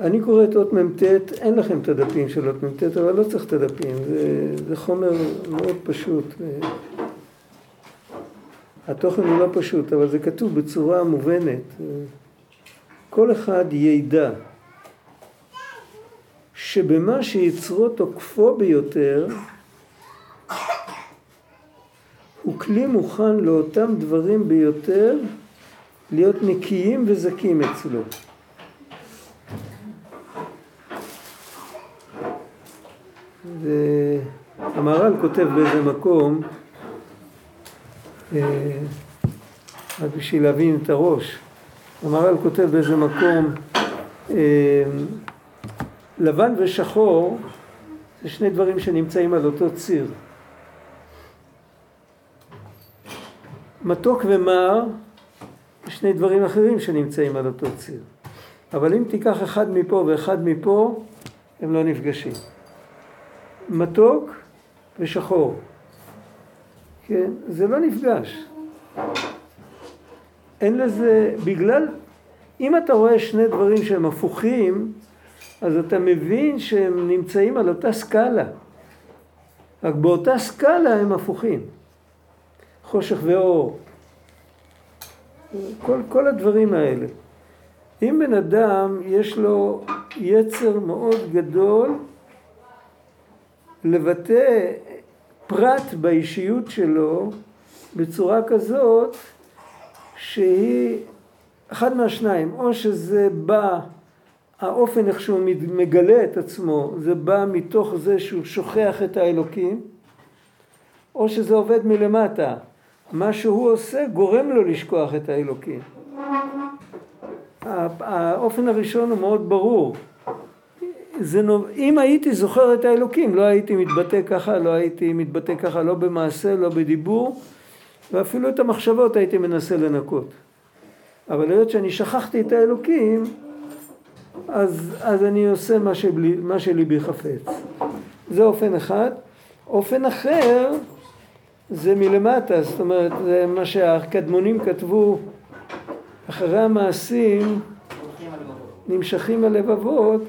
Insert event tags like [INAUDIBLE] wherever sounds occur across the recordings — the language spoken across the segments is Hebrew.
אני קורא את אות מ"ט, אין לכם את הדפים של אות מ"ט, אבל לא צריך את הדפים, זה, זה חומר מאוד פשוט. התוכן הוא לא פשוט, אבל זה כתוב בצורה מובנת. כל אחד ידע שבמה שיצרו תוקפו ביותר הוא כלי מוכן לאותם דברים ביותר להיות נקיים וזכים אצלו. כותב באיזה מקום, אה, רק בשביל להבין את הראש, המהר"ל כותב באיזה מקום, אה, לבן ושחור זה שני דברים שנמצאים על אותו ציר. מתוק ומר זה שני דברים אחרים שנמצאים על אותו ציר. אבל אם תיקח אחד מפה ואחד מפה, הם לא נפגשים. מתוק ושחור. כן? זה לא נפגש. אין לזה, בגלל, אם אתה רואה שני דברים שהם הפוכים, אז אתה מבין שהם נמצאים על אותה סקאלה. רק באותה סקאלה הם הפוכים. חושך ואור. כל, כל הדברים האלה. אם בן אדם יש לו יצר מאוד גדול לבטא פרט באישיות שלו בצורה כזאת שהיא אחד מהשניים, או שזה בא, האופן איך שהוא מגלה את עצמו, זה בא מתוך זה שהוא שוכח את האלוקים, או שזה עובד מלמטה, מה שהוא עושה גורם לו לשכוח את האלוקים. האופן הראשון הוא מאוד ברור, זה נוב... אם הייתי זוכר את האלוקים, לא הייתי מתבטא ככה, לא הייתי מתבטא ככה, לא במעשה, לא בדיבור, ואפילו את המחשבות הייתי מנסה לנקות. אבל היות שאני שכחתי את האלוקים, אז, אז אני עושה מה, שבלי, מה שליבי חפץ. זה אופן אחד. אופן אחר זה מלמטה, זאת אומרת, זה מה שהקדמונים כתבו אחרי המעשים נמשכים הלבבות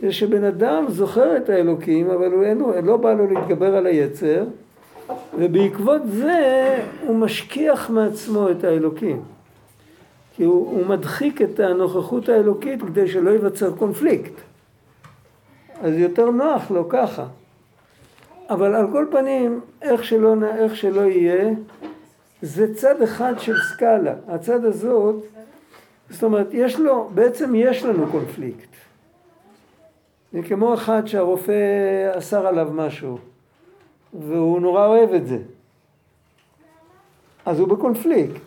זה שבן אדם זוכר את האלוקים, אבל הוא אינו, לא בא לו להתגבר על היצר, ובעקבות זה הוא משכיח מעצמו את האלוקים. כי הוא, הוא מדחיק את הנוכחות האלוקית כדי שלא ייווצר קונפליקט. אז יותר נוח לו ככה. אבל על כל פנים, איך שלא, איך שלא יהיה, זה צד אחד של סקאלה. הצד הזאת, זאת אומרת, יש לו, בעצם יש לנו קונפליקט. זה כמו אחד שהרופא אסר עליו משהו, והוא נורא אוהב את זה. אז הוא בקונפליקט.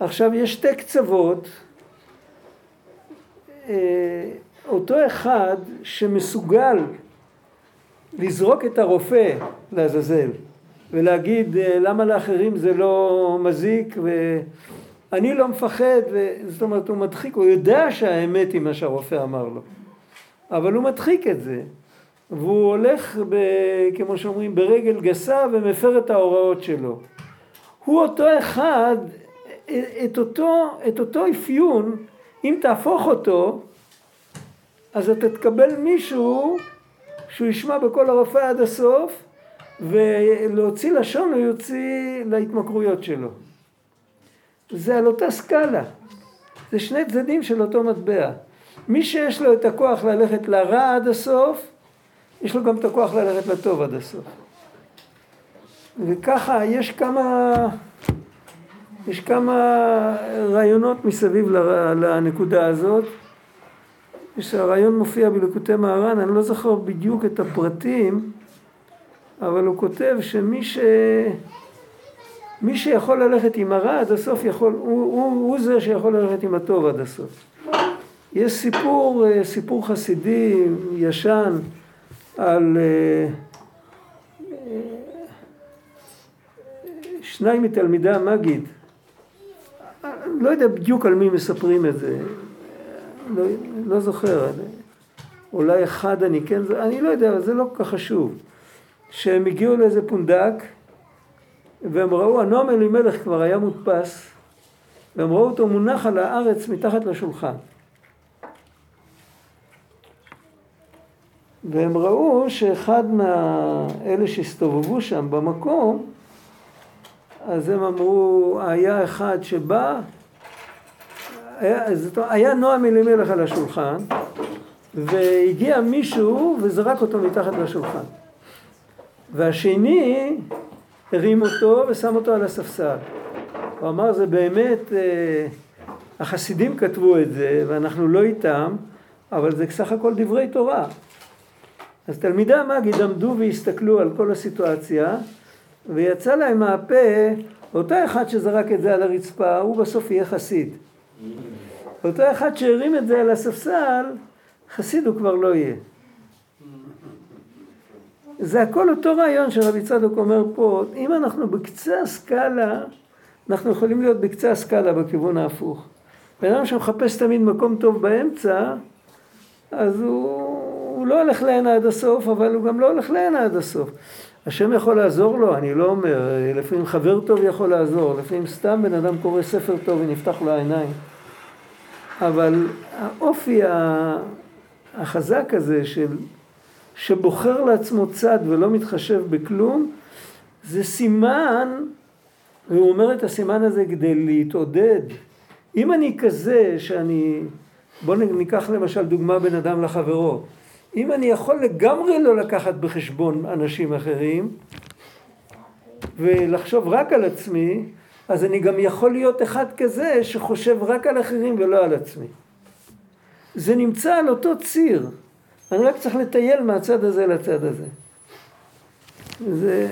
עכשיו יש שתי קצוות, אה, אותו אחד שמסוגל לזרוק את הרופא לעזאזל ולהגיד אה, למה לאחרים זה לא מזיק ואני לא מפחד, זאת אומרת הוא מדחיק, הוא יודע שהאמת היא מה שהרופא אמר לו. אבל הוא מדחיק את זה, והוא הולך, ב, כמו שאומרים, ברגל גסה ומפר את ההוראות שלו. הוא אותו אחד, את אותו, את אותו אפיון, אם תהפוך אותו, אז אתה תקבל מישהו שהוא ישמע בקול הרופא עד הסוף, ולהוציא לשון הוא יוציא להתמכרויות שלו. זה על אותה סקאלה. זה שני צדדים של אותו מטבע. מי שיש לו את הכוח ללכת לרע עד הסוף, יש לו גם את הכוח ללכת לטוב עד הסוף. וככה יש כמה, יש כמה רעיונות מסביב לנקודה הזאת. יש הרעיון מופיע בלקוטי מהר"ן, אני לא זוכר בדיוק את הפרטים, אבל הוא כותב שמי ש... מי שיכול ללכת עם הרע עד הסוף יכול, הוא, הוא, הוא זה שיכול ללכת עם הטוב עד הסוף. יש סיפור, אה, סיפור חסידי ישן על אה, שניים מתלמידי המגיד, לא יודע בדיוק על מי מספרים את זה, לא, לא זוכר, אולי אחד אני כן, אני לא יודע, זה לא כל כך חשוב, שהם הגיעו לאיזה פונדק והם ראו, הנועם אלימלך כבר היה מודפס והם ראו אותו מונח על הארץ מתחת לשולחן והם ראו שאחד מאלה שהסתובבו שם במקום, אז הם אמרו, היה אחד שבא, היה, היה נועם אלימלך על השולחן, והגיע מישהו וזרק אותו מתחת לשולחן. והשני הרים אותו ושם אותו על הספסל. הוא אמר, זה באמת, אה, החסידים כתבו את זה, ואנחנו לא איתם, אבל זה סך הכל דברי תורה. אז תלמידי המגיד עמדו והסתכלו על כל הסיטואציה, ויצא להם מהפה, אותו אחד שזרק את זה על הרצפה, הוא בסוף יהיה חסיד. אותו אחד שהרים את זה על הספסל, חסיד הוא כבר לא יהיה. זה הכל אותו רעיון שרבי צדוק אומר פה, אם אנחנו בקצה הסקאלה, אנחנו יכולים להיות בקצה הסקאלה בכיוון ההפוך. בן אדם שמחפש תמיד מקום טוב באמצע, אז הוא, הוא לא הולך להנה עד הסוף, אבל הוא גם לא הולך להנה עד הסוף. השם יכול לעזור לו, אני לא אומר, לפעמים חבר טוב יכול לעזור, לפעמים סתם בן אדם קורא ספר טוב ונפתח לו העיניים. אבל האופי החזק הזה של, שבוחר לעצמו צד ולא מתחשב בכלום, זה סימן, והוא אומר את הסימן הזה כדי להתעודד. אם אני כזה שאני, בואו ניקח למשל דוגמה בין אדם לחברו. אם אני יכול לגמרי לא לקחת בחשבון אנשים אחרים ולחשוב רק על עצמי, אז אני גם יכול להיות אחד כזה שחושב רק על אחרים ולא על עצמי. זה נמצא על אותו ציר, אני רק צריך לטייל מהצד הזה לצד הזה. זה...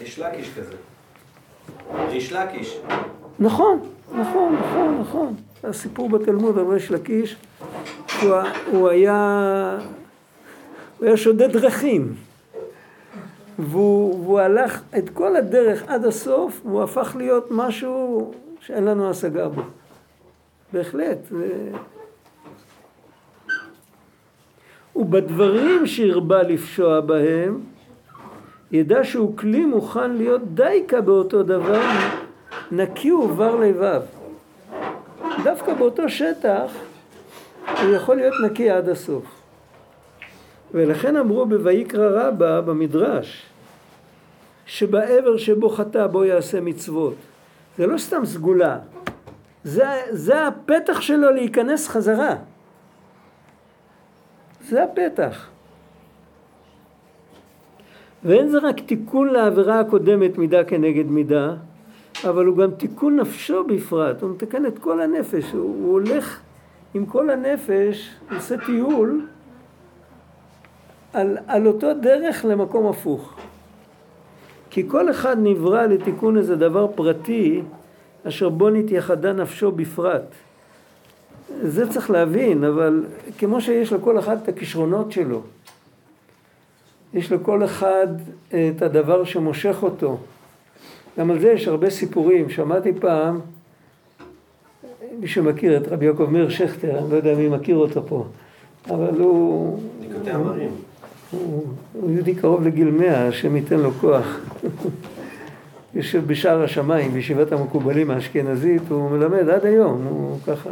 ריש לקיש כזה. ריש לקיש. נכון, נכון, נכון, נכון. הסיפור בתלמוד על ריש לקיש, הוא, הוא היה, הוא היה שודד דרכים. והוא, והוא הלך את כל הדרך עד הסוף, והוא הפך להיות משהו שאין לנו השגה בו. בהחלט. ובדברים שהרבה לפשוע בהם, ידע שהוא כלי מוכן להיות דייקה באותו דבר, נקי ובר לבב. דווקא באותו שטח הוא יכול להיות נקי עד הסוף. ולכן אמרו בויקרא רבה במדרש, שבעבר שבו חטא בו יעשה מצוות. זה לא סתם סגולה, זה, זה הפתח שלו להיכנס חזרה. זה הפתח. ואין זה רק תיקון לעבירה הקודמת מידה כנגד מידה, אבל הוא גם תיקון נפשו בפרט, הוא מתקן את כל הנפש, הוא, הוא הולך עם כל הנפש, עושה טיול על, על אותו דרך למקום הפוך. כי כל אחד נברא לתיקון איזה דבר פרטי, אשר בו נתייחדה נפשו בפרט. זה צריך להבין, אבל כמו שיש לכל אחד את הכישרונות שלו, יש לכל אחד את הדבר שמושך אותו. גם על זה יש הרבה סיפורים. שמעתי פעם, מי שמכיר את רבי יעקב מאיר שכטר, אני לא יודע מי מכיר אותו פה, אבל הוא... הוא, הוא, הוא יהודי קרוב לגיל מאה, השם ייתן לו כוח. [LAUGHS] יושב בשער השמיים, בישיבת המקובלים האשכנזית, הוא מלמד עד היום, הוא ככה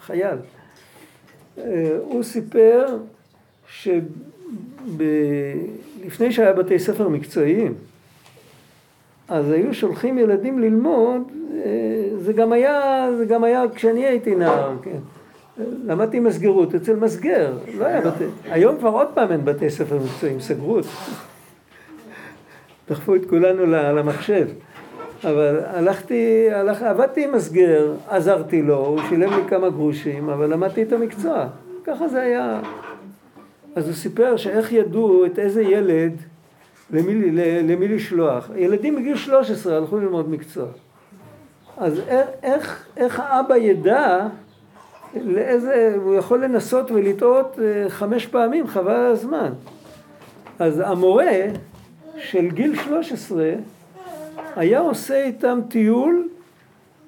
חייל. אה, הוא סיפר שלפני שהיה בתי ספר מקצועיים, אז היו שולחים ילדים ללמוד, אה, זה גם היה, זה גם היה כשאני הייתי נער, כן. למדתי מסגרות אצל מסגר, לא היה בתי... היום כבר עוד פעם אין בתי ספר מקצועיים, סגרו אותי. דחפו את כולנו למחשב. אבל הלכתי, הלך, עבדתי עם מסגר, עזרתי לו, הוא שילם לי כמה גרושים, אבל למדתי את המקצוע. ככה זה היה. אז הוא סיפר שאיך ידעו את איזה ילד למי, למי לשלוח. ילדים בגיל 13 הלכו ללמוד מקצוע. אז איך, איך, איך האבא ידע לאיזה, הוא יכול לנסות ולטעות אה, חמש פעמים, חבל על הזמן. אז המורה של גיל 13 היה עושה איתם טיול,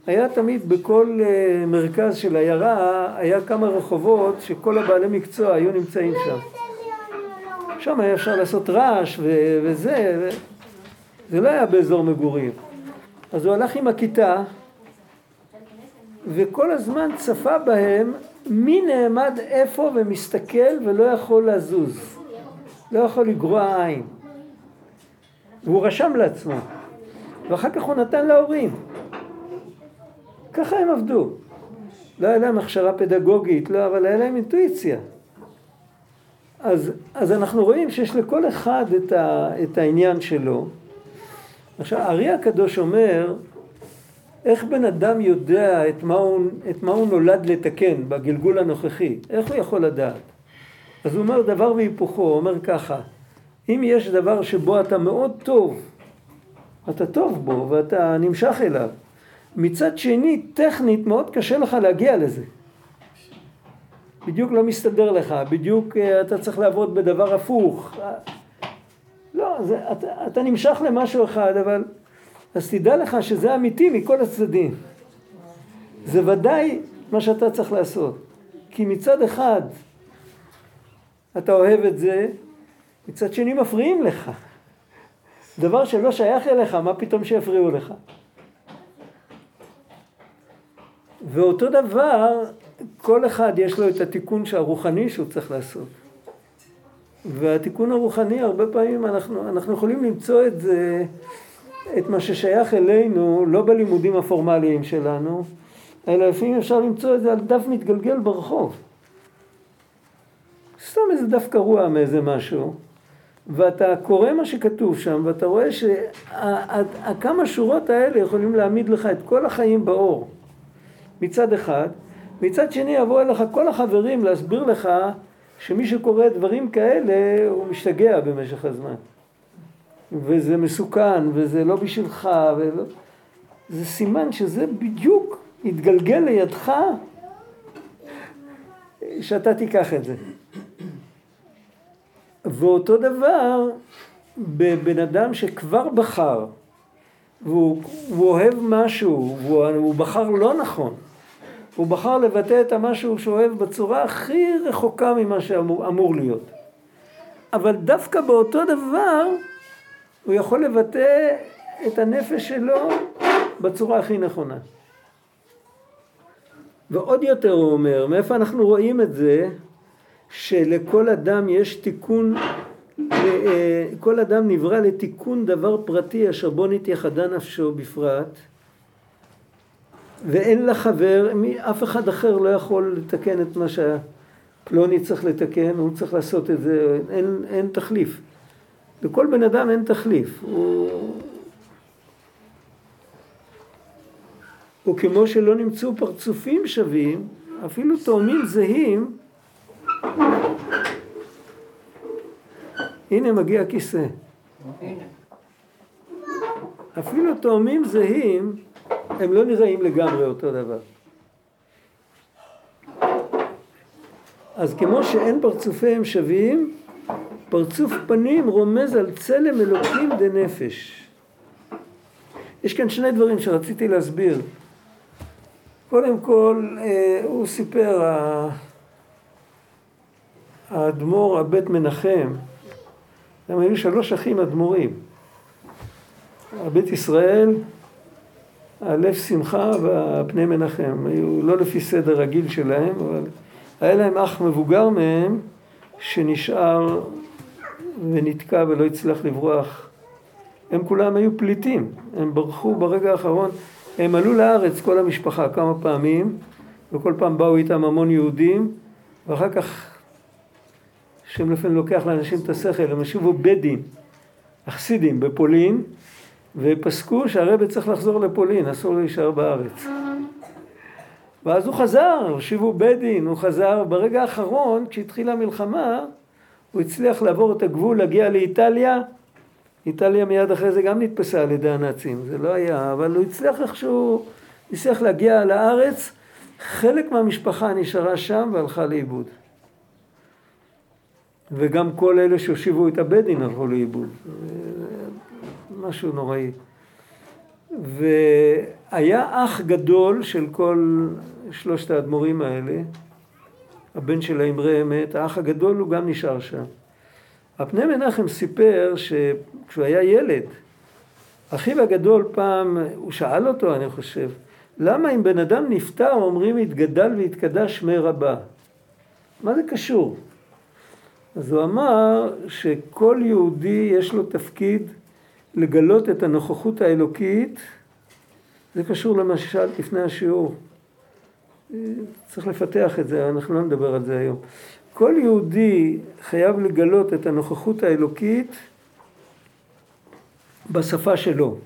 היה תמיד בכל אה, מרכז של עיירה, היה כמה רחובות שכל הבעלי מקצוע היו נמצאים שם. שם היה אפשר לעשות רעש וזה, זה לא היה באזור מגורים. אז הוא הלך עם הכיתה וכל הזמן צפה בהם מי נעמד איפה ומסתכל ולא יכול לזוז. לא יכול לגרוע עין. והוא רשם לעצמו, ואחר כך הוא נתן להורים. ככה הם עבדו. לא היה להם הכשרה פדגוגית, לא, אבל היה להם אינטואיציה. אז, אז אנחנו רואים שיש לכל אחד את, ה, את העניין שלו. עכשיו, הארי הקדוש אומר, איך בן אדם יודע את מה, הוא, את מה הוא נולד לתקן בגלגול הנוכחי? איך הוא יכול לדעת? אז הוא אומר דבר והיפוכו, הוא אומר ככה, אם יש דבר שבו אתה מאוד טוב, אתה טוב בו ואתה נמשך אליו, מצד שני, טכנית מאוד קשה לך להגיע לזה. בדיוק לא מסתדר לך, בדיוק אה, אתה צריך לעבוד בדבר הפוך. לא, זה, אתה, אתה נמשך למשהו אחד, אבל... אז תדע לך שזה אמיתי מכל הצדדים. זה ודאי מה שאתה צריך לעשות. כי מצד אחד אתה אוהב את זה, מצד שני מפריעים לך. דבר שלא שייך אליך, מה פתאום שיפריעו לך? ואותו דבר, כל אחד יש לו את התיקון הרוחני שהוא צריך לעשות. והתיקון הרוחני, הרבה פעמים אנחנו, אנחנו יכולים למצוא את זה, את מה ששייך אלינו, לא בלימודים הפורמליים שלנו, אלא לפעמים אפשר למצוא את זה על דף מתגלגל ברחוב. סתם איזה דף קרוע מאיזה משהו, ואתה קורא מה שכתוב שם, ואתה רואה שכמה שורות האלה יכולים להעמיד לך את כל החיים באור. מצד אחד, מצד שני יבוא אליך כל החברים להסביר לך שמי שקורא דברים כאלה הוא משתגע במשך הזמן. וזה מסוכן, וזה לא בשבילך, ולא... זה סימן שזה בדיוק יתגלגל לידך שאתה תיקח את זה. ואותו דבר בבן אדם שכבר בחר, והוא, אוהב משהו, והוא בחר לא נכון, הוא בחר לבטא את המשהו שהוא אוהב בצורה הכי רחוקה ממה שאמור להיות. אבל דווקא באותו דבר הוא יכול לבטא את הנפש שלו בצורה הכי נכונה. ועוד יותר הוא אומר, מאיפה אנחנו רואים את זה שלכל אדם יש תיקון, אה, כל אדם נברא לתיקון דבר פרטי אשר בו נתייחדה נפשו בפרט ואין לה חבר, אף אחד אחר לא יכול לתקן את מה שפלוני צריך לתקן, הוא צריך לעשות את זה, אין, אין תחליף. לכל בן אדם אין תחליף. הוא... וכמו שלא נמצאו פרצופים שווים, אפילו תאומים זהים, הנה מגיע כיסא. אפילו תאומים זהים הם לא נראים לגמרי אותו דבר. אז כמו שאין פרצופיהם שווים, פרצוף פנים רומז על צלם אלוקים דנפש. יש כאן שני דברים שרציתי להסביר. קודם כל, אה, הוא סיפר, האדמו"ר, הבית מנחם, הם היו שלוש אחים אדמו"רים. הבית ישראל, הלב שמחה והפני מנחם. היו לא לפי סדר רגיל שלהם, אבל היה להם אח מבוגר מהם שנשאר ונתקע ולא הצליח לברוח. הם כולם היו פליטים, הם ברחו ברגע האחרון, הם עלו לארץ כל המשפחה כמה פעמים, וכל פעם באו איתם המון יהודים, ואחר כך השם לפעמים לוקח לאנשים את השכל, הם ישובו בית דין, החסידים בפולין, ופסקו שהרבא צריך לחזור לפולין, אסור להישאר בארץ. ואז הוא חזר, הושיבו בית דין, הוא חזר, ברגע האחרון, כשהתחילה המלחמה, הוא הצליח לעבור את הגבול, להגיע לאיטליה, איטליה מיד אחרי זה גם נתפסה על ידי הנאצים, זה לא היה, אבל הוא הצליח איכשהו, הצליח להגיע לארץ, חלק מהמשפחה נשארה שם והלכה לאיבוד. וגם כל אלה שהושיבו את הבית דין הלכו לאיבוד. משהו נוראי. והיה אח גדול של כל שלושת האדמו"רים האלה, הבן של האמרי אמת, האח הגדול הוא גם נשאר שם. הפני מנחם סיפר שכשהוא היה ילד, אחיו הגדול פעם, הוא שאל אותו, אני חושב, למה אם בן אדם נפטר אומרים יתגדל ויתקדש שמי רבה? מה זה קשור? אז הוא אמר שכל יהודי יש לו תפקיד לגלות את הנוכחות האלוקית, זה קשור למה ששאלת לפני השיעור. צריך לפתח את זה, אנחנו לא נדבר על זה היום. כל יהודי חייב לגלות את הנוכחות האלוקית בשפה שלו.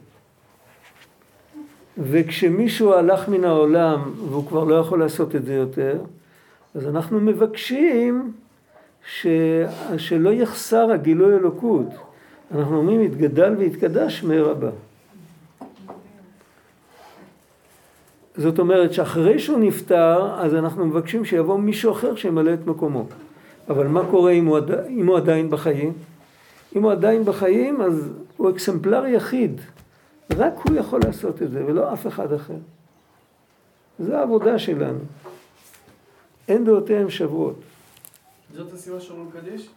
וכשמישהו הלך מן העולם והוא כבר לא יכול לעשות את זה יותר, אז אנחנו מבקשים ש... שלא יחסר הגילוי אלוקות. אנחנו אומרים, יתגדל ויתקדש מהר הבא. זאת אומרת שאחרי שהוא נפטר, אז אנחנו מבקשים שיבוא מישהו אחר שימלא את מקומו. אבל מה קורה אם הוא, עד... אם הוא עדיין בחיים? אם הוא עדיין בחיים, אז הוא אקסמפלר יחיד. רק הוא יכול לעשות את זה, ולא אף אחד אחר. זו העבודה שלנו. אין דעותיהם שוות. זאת הסיבה שאומרים קדיש?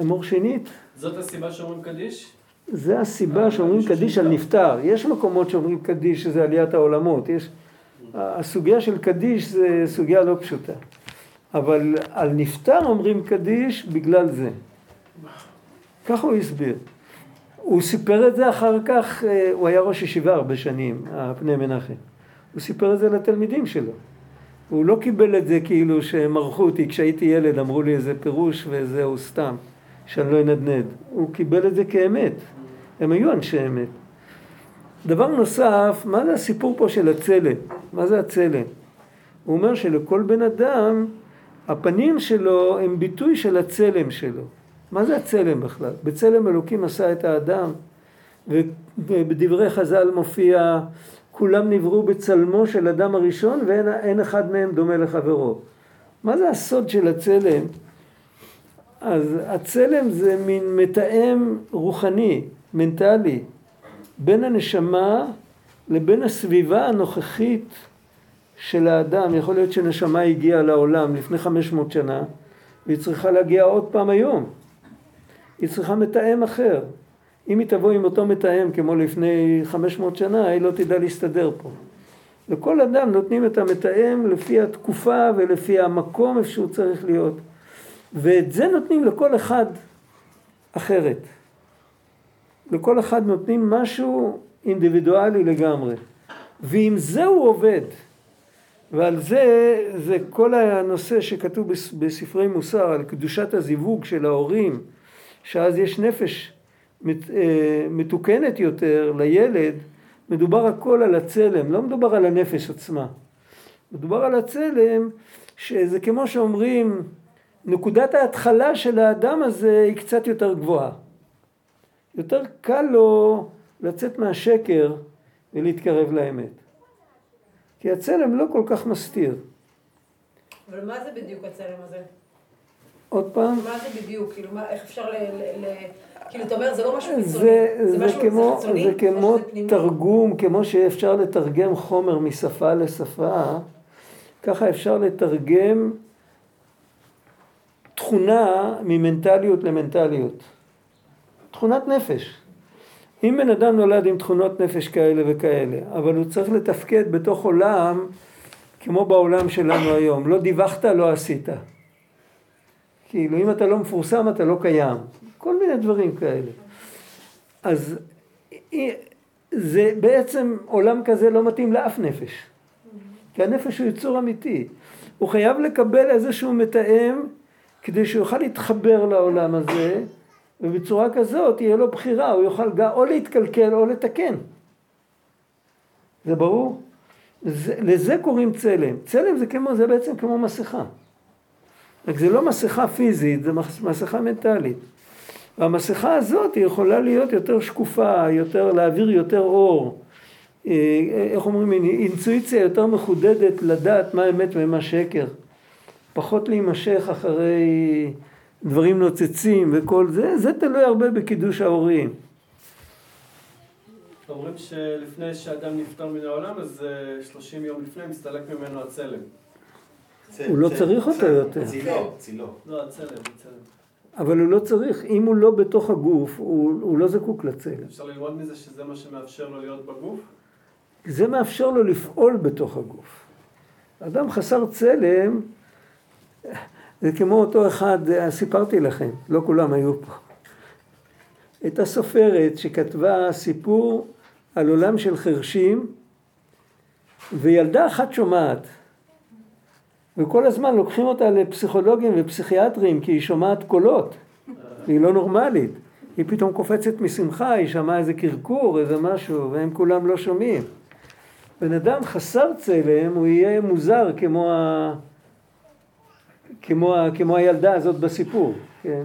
אמור שנית. זאת הסיבה שאומרים קדיש? זה הסיבה שאומרים קדיש על נפטר. יש מקומות שאומרים קדיש שזה עליית העולמות. יש... הסוגיה של קדיש זה סוגיה לא פשוטה. אבל על נפטר אומרים קדיש בגלל זה. ככה הוא הסביר. הוא סיפר את זה אחר כך, אה, הוא היה ראש ישיבה הרבה שנים, הפני מנחם. הוא סיפר את זה לתלמידים שלו. הוא לא קיבל את זה כאילו שהם ערכו אותי, כשהייתי ילד אמרו לי איזה פירוש וזהו סתם, שאני לא אנדנד. הוא קיבל את זה כאמת. הם היו אנשי אמת. דבר נוסף, מה זה הסיפור פה של הצלם? מה זה הצלם? הוא אומר שלכל בן אדם, הפנים שלו הם ביטוי של הצלם שלו. מה זה הצלם בכלל? בצלם אלוקים עשה את האדם, ובדברי חז"ל מופיע, כולם נבראו בצלמו של אדם הראשון ואין אחד מהם דומה לחברו. מה זה הסוד של הצלם? אז הצלם זה מין מתאם רוחני, מנטלי, בין הנשמה לבין הסביבה הנוכחית של האדם. יכול להיות שנשמה הגיעה לעולם לפני 500 שנה והיא צריכה להגיע עוד פעם היום. היא צריכה מתאם אחר. אם היא תבוא עם אותו מתאם כמו לפני 500 שנה, היא לא תדע להסתדר פה. לכל אדם נותנים את המתאם לפי התקופה ולפי המקום איפה שהוא צריך להיות. ואת זה נותנים לכל אחד אחרת. לכל אחד נותנים משהו אינדיבידואלי לגמרי. ועם זה הוא עובד. ועל זה, זה כל הנושא שכתוב בספרי מוסר על קדושת הזיווג של ההורים, שאז יש נפש אה, מתוקנת יותר לילד, מדובר הכל על הצלם, לא מדובר על הנפש עצמה. מדובר על הצלם, שזה כמו שאומרים, נקודת ההתחלה של האדם הזה היא קצת יותר גבוהה. יותר קל לו לצאת מהשקר ולהתקרב לאמת. כי הצלם לא כל כך מסתיר. אבל מה זה בדיוק הצלם הזה? עוד פעם? מה זה בדיוק? כאילו, מה, איך אפשר ל... ל, ל כאילו, אתה אומר, זה לא משהו חיצוני, זה, זה, זה משהו כמו, חיצוני? זה כמו תרגום, כמו שאפשר לתרגם חומר משפה לשפה, ככה אפשר לתרגם תכונה ממנטליות למנטליות. תכונת נפש. אם בן אדם נולד עם תכונות נפש כאלה וכאלה, אבל הוא צריך לתפקד בתוך עולם כמו בעולם שלנו היום, לא דיווחת, לא עשית. כאילו אם אתה לא מפורסם אתה לא קיים, כל מיני דברים כאלה. אז זה בעצם עולם כזה לא מתאים לאף נפש, כי הנפש הוא יצור אמיתי. הוא חייב לקבל איזשהו מתאם כדי שהוא יוכל להתחבר לעולם הזה, ובצורה כזאת תהיה לו בחירה, הוא יוכל או להתקלקל או לתקן. זה ברור? זה, לזה קוראים צלם. צלם זה, כמו, זה בעצם כמו מסכה. רק זה לא מסכה פיזית, זה מסכה מנטלית. והמסכה הזאת היא יכולה להיות יותר שקופה, יותר, להעביר יותר אור. אה, איך אומרים, אינטואיציה יותר מחודדת לדעת מה אמת ומה שקר. פחות להימשך אחרי דברים נוצצים וכל זה, זה תלוי הרבה בקידוש ההורים. אומרים שלפני שאדם נפטר מן העולם, אז 30 אה, יום לפני מסתלק ממנו הצלם. הוא לא צריך אותו יותר. צילו, צילו. לא, הצלם, הצלם. אבל הוא לא צריך, אם הוא לא בתוך הגוף, הוא, הוא לא זקוק לצלם. אפשר ללמוד מזה שזה מה שמאפשר לו להיות בגוף? זה מאפשר לו לפעול בתוך הגוף. אדם חסר צלם, זה כמו אותו אחד, סיפרתי לכם, לא כולם היו פה. הייתה סופרת שכתבה סיפור על עולם של חרשים, וילדה אחת שומעת. וכל הזמן לוקחים אותה לפסיכולוגים ופסיכיאטרים כי היא שומעת קולות, היא לא נורמלית. היא פתאום קופצת משמחה, היא שמעה איזה קרקור, איזה משהו, והם כולם לא שומעים. בן אדם חסר צלם, הוא יהיה מוזר כמו, ה... כמו. כמו הילדה הזאת בסיפור, כן?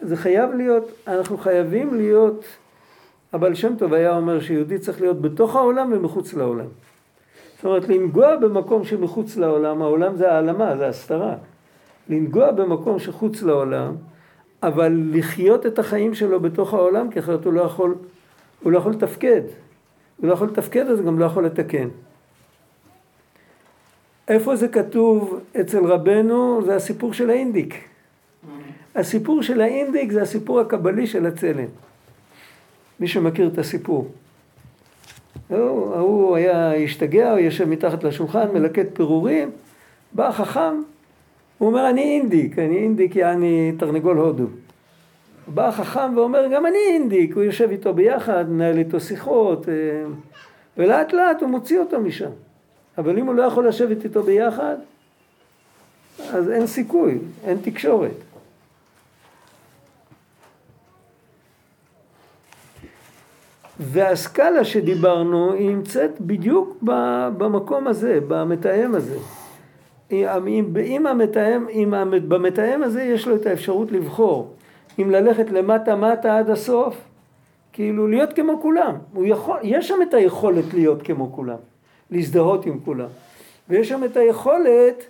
זה חייב להיות, אנחנו חייבים להיות, הבעל שם טוב היה אומר שיהודי צריך להיות בתוך העולם ומחוץ לעולם. זאת אומרת, לנגוע במקום שמחוץ לעולם, העולם זה העלמה, זה הסתרה. לנגוע במקום שחוץ לעולם, אבל לחיות את החיים שלו בתוך העולם, כי אחרת הוא לא יכול, הוא לא יכול לתפקד. הוא לא יכול לתפקד, אז גם לא יכול לתקן. איפה זה כתוב אצל רבנו? זה הסיפור של האינדיק. הסיפור של האינדיק זה הסיפור הקבלי של הצלם. מי שמכיר את הסיפור. הוא, הוא היה השתגע, הוא יושב מתחת לשולחן, מלקט פירורים, בא החכם, הוא אומר אני אינדיק, אני אינדיק יעני תרנגול הודו. בא החכם ואומר גם אני אינדיק, הוא יושב איתו ביחד, מנהל איתו שיחות, אה, ולאט לאט הוא מוציא אותו משם. אבל אם הוא לא יכול לשבת איתו ביחד, אז אין סיכוי, אין תקשורת. והסקאלה שדיברנו היא נמצאת בדיוק במקום הזה, במתאם הזה. אם, אם המתאם, אם במתאם הזה יש לו את האפשרות לבחור אם ללכת למטה מטה עד הסוף, כאילו להיות כמו כולם. יכול, יש שם את היכולת להיות כמו כולם, להזדהות עם כולם. ויש שם את היכולת,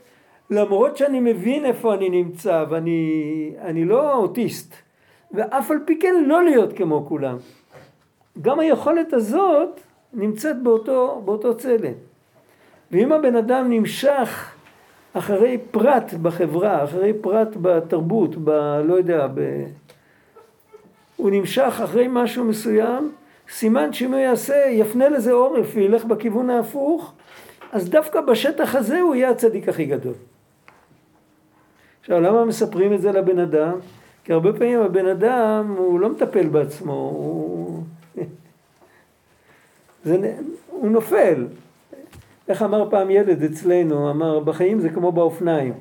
למרות שאני מבין איפה אני נמצא ואני לא אוטיסט, ואף על פי כן לא להיות כמו כולם. גם היכולת הזאת נמצאת באותו, באותו צלם. ואם הבן אדם נמשך אחרי פרט בחברה, אחרי פרט בתרבות, ב... לא יודע, ב... הוא נמשך אחרי משהו מסוים, סימן שאם הוא יעשה, יפנה לזה עורף וילך בכיוון ההפוך, אז דווקא בשטח הזה הוא יהיה הצדיק הכי גדול. עכשיו, למה מספרים את זה לבן אדם? כי הרבה פעמים הבן אדם, הוא לא מטפל בעצמו, הוא... [LAUGHS] זה, הוא נופל. איך אמר פעם ילד אצלנו, אמר, בחיים זה כמו באופניים.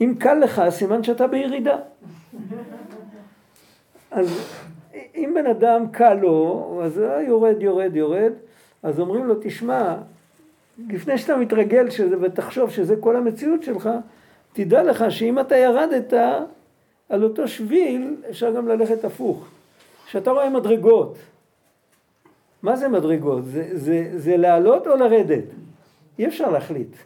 אם קל לך, סימן שאתה בירידה. [LAUGHS] אז אם בן אדם קל לו, אז יורד, יורד, יורד, אז אומרים לו, תשמע, לפני שאתה מתרגל שזה ותחשוב שזה כל המציאות שלך, תדע לך שאם אתה ירדת על אותו שביל, אפשר גם ללכת הפוך. כשאתה רואה מדרגות, מה זה מדרגות? זה, זה, זה לעלות או לרדת? אי אפשר להחליט.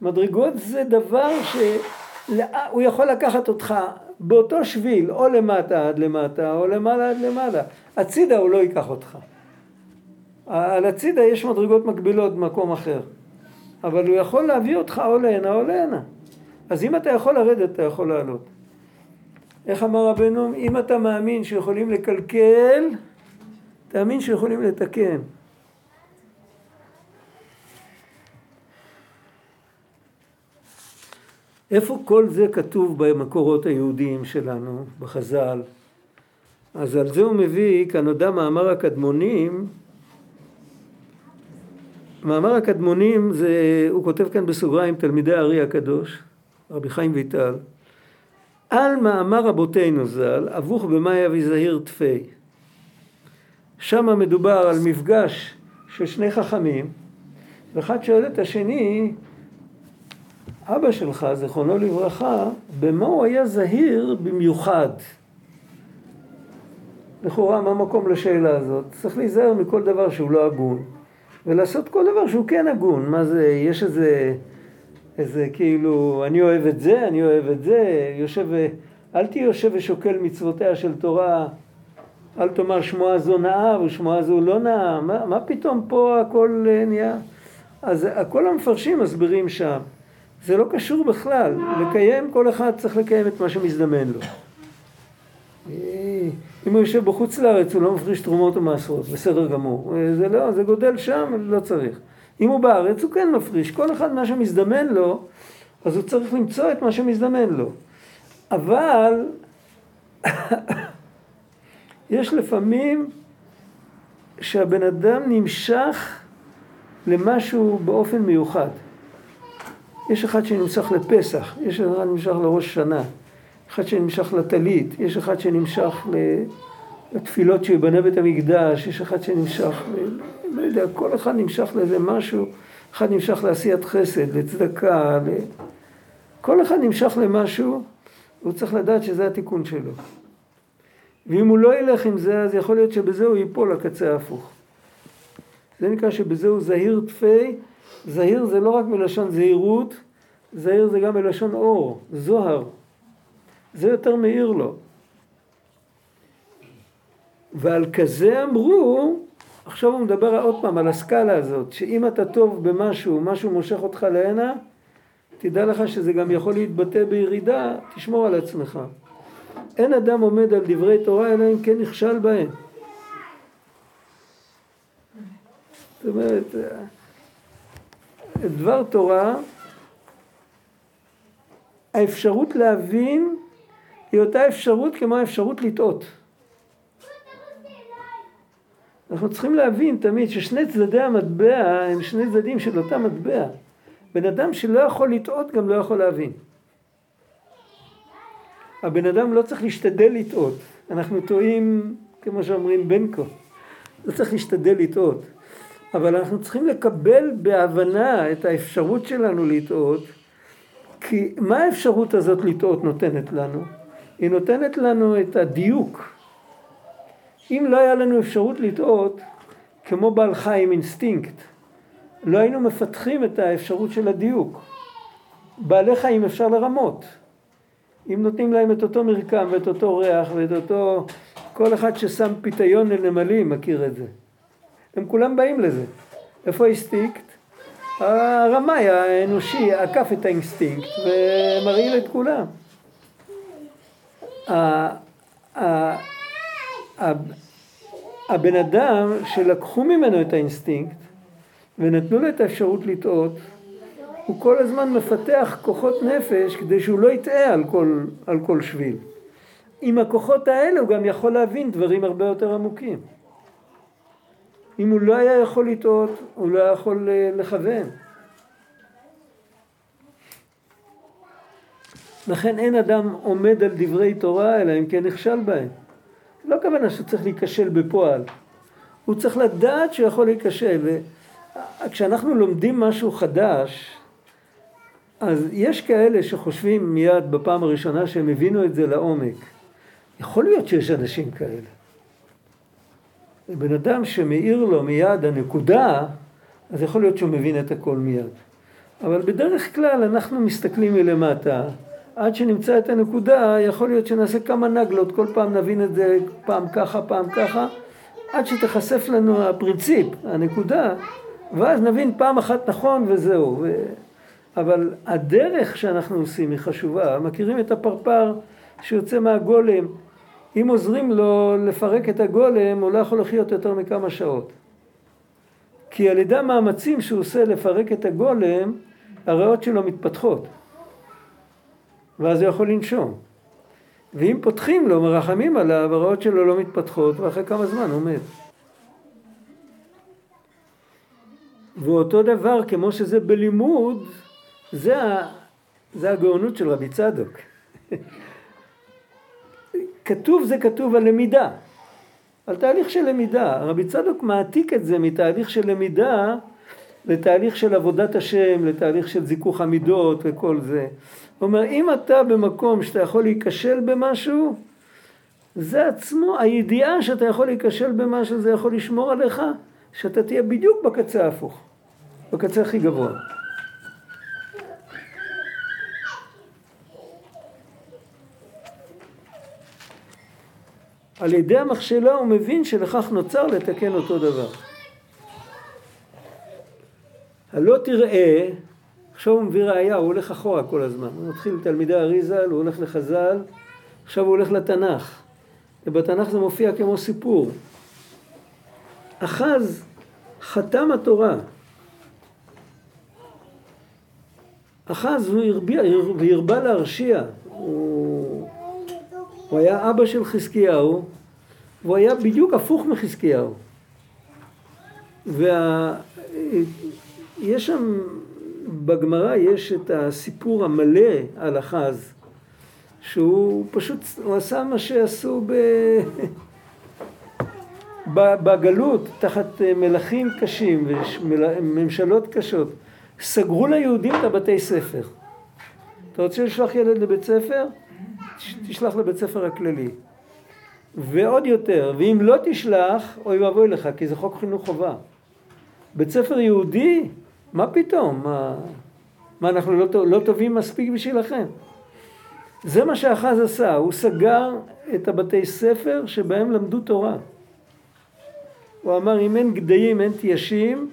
מדרגות זה דבר שהוא יכול לקחת אותך באותו שביל, או למטה עד למטה, או למעלה עד למעלה. הצידה הוא לא ייקח אותך. על הצידה יש מדרגות מקבילות במקום אחר. אבל הוא יכול להביא אותך או להנה או להנה. אז אם אתה יכול לרדת, אתה יכול לעלות. איך אמר רבנו? אם אתה מאמין שיכולים לקלקל, תאמין שיכולים לתקן. איפה כל זה כתוב במקורות היהודיים שלנו, בחז"ל? אז על זה הוא מביא, כאן נודע מאמר הקדמונים. מאמר הקדמונים זה, הוא כותב כאן בסוגריים תלמידי הארי הקדוש, רבי חיים ויטל, על מאמר רבותינו ז"ל, אבוך במאי אבי זהיר תפי. שם מדובר על מפגש של שני חכמים, ואחד שואל את השני, אבא שלך, זיכרונו לברכה, במה הוא היה זהיר במיוחד? לכאורה, מה המקום לשאלה הזאת? צריך להיזהר מכל דבר שהוא לא הגון, ולעשות כל דבר שהוא כן הגון. מה זה, יש איזה, איזה כאילו, אני אוהב את זה, אני אוהב את זה, יושב, אל תהיה יושב ושוקל מצוותיה של תורה, אל תאמר שמועה זו נאה ושמועה זו לא נאה, מה, מה פתאום פה הכל נהיה? אז כל המפרשים מסבירים שם. זה לא קשור בכלל. לקיים, כל אחד צריך לקיים את מה שמזדמן לו. אם הוא יושב בחוץ לארץ הוא לא מפריש תרומות ומעשרות, בסדר גמור. זה לא, זה גודל שם, לא צריך. אם הוא בארץ הוא כן מפריש, כל אחד מה שמזדמן לו, אז הוא צריך למצוא את מה שמזדמן לו. אבל [LAUGHS] יש לפעמים שהבן אדם נמשך למשהו באופן מיוחד. יש אחד שנמשך לפסח, יש אחד שנמשך לראש שנה, אחד שנמשך לטלית, יש אחד שנמשך לתפילות שיבנה בית המקדש, יש אחד שנמשך, לא יודע, כל אחד נמשך לאיזה משהו, אחד נמשך לעשיית חסד, לצדקה, ל... כל אחד נמשך למשהו, הוא צריך לדעת שזה התיקון שלו. ואם הוא לא ילך עם זה, אז יכול להיות שבזה הוא ייפול לקצה ההפוך. זה נקרא שבזה הוא זהיר תפי, זהיר זה לא רק מלשון זהירות, זהיר זה גם מלשון אור, זוהר. זה יותר מאיר לו. ועל כזה אמרו, עכשיו הוא מדבר עוד פעם על הסקאלה הזאת, שאם אתה טוב במשהו, משהו מושך אותך להנה, תדע לך שזה גם יכול להתבטא בירידה, תשמור על עצמך. אין אדם עומד על דברי תורה אלא אם כן נכשל בהם. זאת אומרת, דבר תורה, האפשרות להבין היא אותה אפשרות כמו האפשרות לטעות. אנחנו צריכים להבין תמיד ששני צדדי המטבע הם שני צדדים של אותה מטבע. בן אדם שלא יכול לטעות גם לא יכול להבין. הבן אדם לא צריך להשתדל לטעות. אנחנו טועים, כמו שאומרים, בנקו. לא צריך להשתדל לטעות. אבל אנחנו צריכים לקבל בהבנה את האפשרות שלנו לטעות, כי מה האפשרות הזאת לטעות נותנת לנו? היא נותנת לנו את הדיוק. אם לא היה לנו אפשרות לטעות, כמו בעל חיים אינסטינקט, לא היינו מפתחים את האפשרות של הדיוק. בעלי חיים אפשר לרמות. אם נותנים להם את אותו מרקם ואת אותו ריח ואת אותו... כל אחד ששם פיתיון לנמלים מכיר את זה. הם כולם באים לזה. איפה האינסטינקט? הרמאי האנושי עקף את האינסטינקט ומרעיל את כולם. הבן אדם שלקחו ממנו את האינסטינקט ונתנו לו את האפשרות לטעות, הוא כל הזמן מפתח כוחות נפש כדי שהוא לא יטעה על כל, על כל שביל. עם הכוחות האלה הוא גם יכול להבין דברים הרבה יותר עמוקים. אם הוא לא היה יכול לטעות, הוא לא היה יכול אה, לכוון. לכן אין אדם עומד על דברי תורה, אלא אם כן נכשל בהם. לא כוונה שצריך להיכשל בפועל. הוא צריך לדעת שהוא יכול להיכשל. כשאנחנו לומדים משהו חדש, אז יש כאלה שחושבים מיד בפעם הראשונה שהם הבינו את זה לעומק. יכול להיות שיש אנשים כאלה. בן אדם שמאיר לו מיד הנקודה, אז יכול להיות שהוא מבין את הכל מיד. אבל בדרך כלל אנחנו מסתכלים מלמטה, עד שנמצא את הנקודה, יכול להיות שנעשה כמה נגלות, כל פעם נבין את זה פעם ככה, פעם ככה, עד שתחשף לנו הפרינציפ, הנקודה, ואז נבין פעם אחת נכון וזהו. ו... אבל הדרך שאנחנו עושים היא חשובה. מכירים את הפרפר שיוצא מהגולם, אם עוזרים לו לפרק את הגולם, הוא לא יכול לחיות יותר מכמה שעות. כי על ידי המאמצים שהוא עושה לפרק את הגולם, הריאות שלו מתפתחות. ואז הוא יכול לנשום. ואם פותחים לו, מרחמים עליו, הריאות שלו לא מתפתחות, ואחרי כמה זמן הוא מת. ואותו דבר, כמו שזה בלימוד, זה, זה הגאונות של רבי צדוק. [LAUGHS] כתוב זה כתוב על למידה, על תהליך של למידה. רבי צדוק מעתיק את זה מתהליך של למידה לתהליך של עבודת השם, לתהליך של זיכוך המידות וכל זה. הוא אומר, אם אתה במקום שאתה יכול להיכשל במשהו, זה עצמו, הידיעה שאתה יכול להיכשל במשהו, זה יכול לשמור עליך, שאתה תהיה בדיוק בקצה ההפוך, בקצה הכי גבוה. על ידי המכשלה הוא מבין שלכך נוצר לתקן אותו דבר. הלא תראה, עכשיו הוא מביא ראייה, הוא הולך אחורה כל הזמן. הוא מתחיל תלמידי אריזל, הוא הולך לחז"ל, עכשיו הוא הולך לתנ"ך. ובתנ"ך זה מופיע כמו סיפור. אחז חתם התורה. אחז הוא והרבה להרשיע. הוא, הוא היה אבא של חזקיהו, והוא היה בדיוק הפוך מחזקיהו. ויש וה... שם, בגמרא יש את הסיפור המלא על אחז, שהוא פשוט, הוא עשה מה שעשו [LAUGHS] ב... בגלות, תחת מלכים קשים וממשלות קשות. סגרו ליהודים את הבתי ספר. אתה רוצה לשלוח ילד לבית ספר? תשלח לבית ספר הכללי. ועוד יותר, ואם לא תשלח, אוי ואבוי לך, כי זה חוק חינוך חובה. בית ספר יהודי? מה פתאום? מה, מה אנחנו לא, לא טובים מספיק בשבילכם? זה מה שאחז עשה, הוא סגר את הבתי ספר שבהם למדו תורה. הוא אמר אם אין גדיים אין תיישים,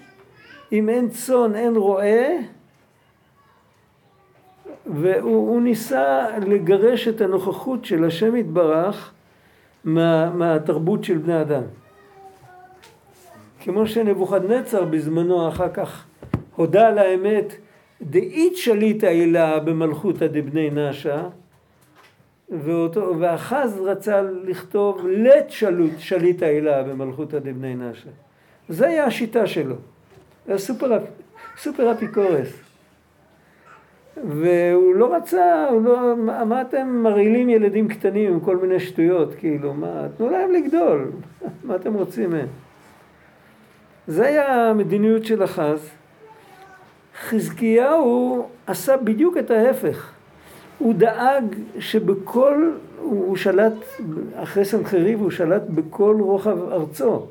אם אין צאן אין רועה, והוא ניסה לגרש את הנוכחות של השם יתברך מה, מהתרבות של בני אדם. כמו שנבוכדנצר בזמנו אחר כך הודה על האמת דאית שליטה הילה במלכותא דבני נשה ואותו, ואחז רצה לכתוב לית שליט, שליטה הילה במלכותא דבני נשה. זה היה השיטה שלו. סופר, סופר אפיקורס. והוא לא רצה, הוא לא, מה, מה אתם מרעילים ילדים קטנים עם כל מיני שטויות, כאילו, מה, תנו להם לגדול, [LAUGHS] מה אתם רוצים מהם? זה היה המדיניות של אחז. חזקיהו עשה בדיוק את ההפך. הוא דאג שבכל, הוא שלט, אחרי סנחריב הוא שלט בכל רוחב ארצו.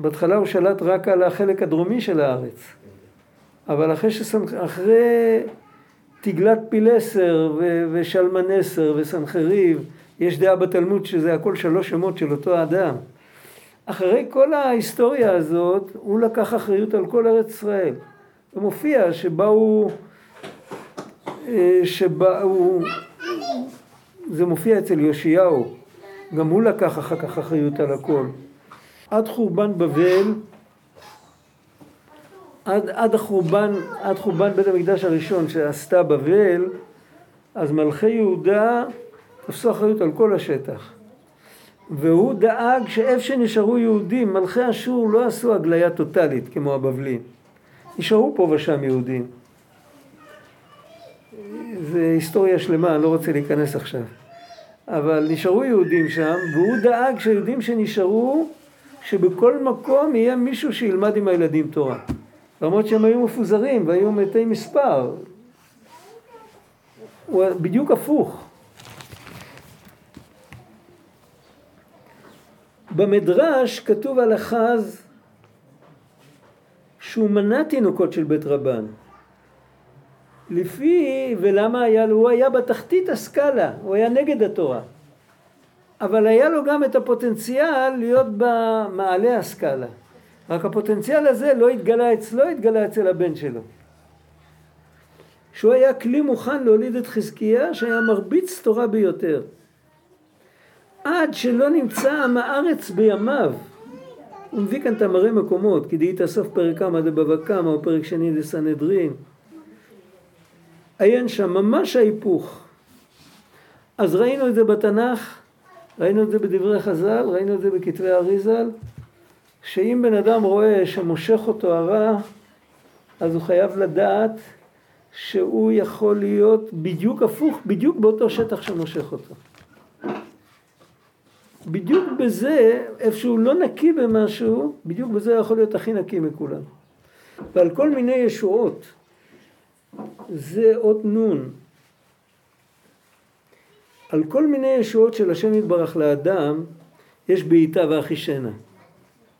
בהתחלה הוא שלט רק על החלק הדרומי של הארץ. אבל אחרי, שסנח... אחרי תגלת פילסר ו... ושלמנסר וסנחריב, יש דעה בתלמוד שזה הכל שלוש שמות של אותו אדם. אחרי כל ההיסטוריה הזאת, הוא לקח אחריות על כל ארץ ישראל. זה מופיע שבאו, אה, שבאו, זה מופיע אצל יאשיהו, גם הוא לקח אחר כך אחריות על הכל. עד חורבן בבל, עד, עד, החורבן, עד חורבן בית המקדש הראשון שעשתה בבל, אז מלכי יהודה תפסו אחריות על כל השטח. והוא דאג שאיפה שנשארו יהודים, מלכי אשור לא עשו הגליה טוטאלית כמו הבבלים. נשארו פה ושם יהודים. זה היסטוריה שלמה, אני לא רוצה להיכנס עכשיו. אבל נשארו יהודים שם, והוא דאג שהיהודים שנשארו, שבכל מקום יהיה מישהו שילמד עם הילדים תורה. למרות שהם היו מפוזרים והיו מתי מספר. הוא בדיוק הפוך. במדרש כתוב על אחז שהוא מנה תינוקות של בית רבן. לפי, ולמה היה לו? הוא היה בתחתית הסקאלה, הוא היה נגד התורה. אבל היה לו גם את הפוטנציאל להיות במעלה הסקאלה. רק הפוטנציאל הזה לא התגלה אצלו, התגלה אצל הבן שלו. שהוא היה כלי מוכן להוליד את חזקיה, שהיה מרביץ תורה ביותר. עד שלא נמצא עם הארץ בימיו. הוא מביא כאן את המראה מקומות, כי דהית סוף פרק כמה דבבא קמא, או פרק שני דסנהדרין. עיין שם ממש ההיפוך. אז ראינו את זה בתנ"ך, ראינו את זה בדברי חז"ל, ראינו את זה בכתבי אריזל, שאם בן אדם רואה שמושך אותו הרע, אז הוא חייב לדעת שהוא יכול להיות בדיוק הפוך, בדיוק באותו שטח שמושך אותו. בדיוק בזה, איפה שהוא לא נקי במשהו, בדיוק בזה יכול להיות הכי נקי מכולם. ועל כל מיני ישועות, זה אות נון. על כל מיני ישועות של השם יתברך לאדם, יש בעיטה ואחישנה.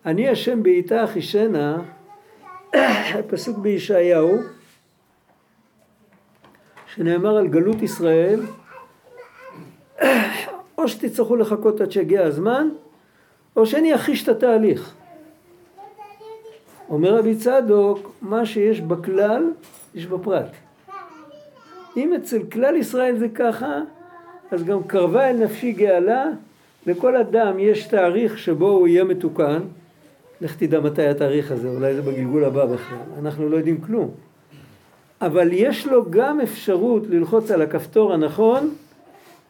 אני השם בעיטה אחישנה, פסוק בישעיהו, שנאמר על גלות ישראל, או שתצטרכו לחכות עד שיגיע הזמן, או שאני אחיש את התהליך. אומר רבי צדוק, מה שיש בכלל, יש בפרט. אם אצל כלל ישראל זה ככה, אז גם קרבה אל נפשי גאלה, לכל אדם יש תאריך שבו הוא יהיה מתוקן. לך תדע מתי התאריך הזה, אולי זה בגלגול הבא בכלל. אנחנו לא יודעים כלום. אבל יש לו גם אפשרות ללחוץ על הכפתור הנכון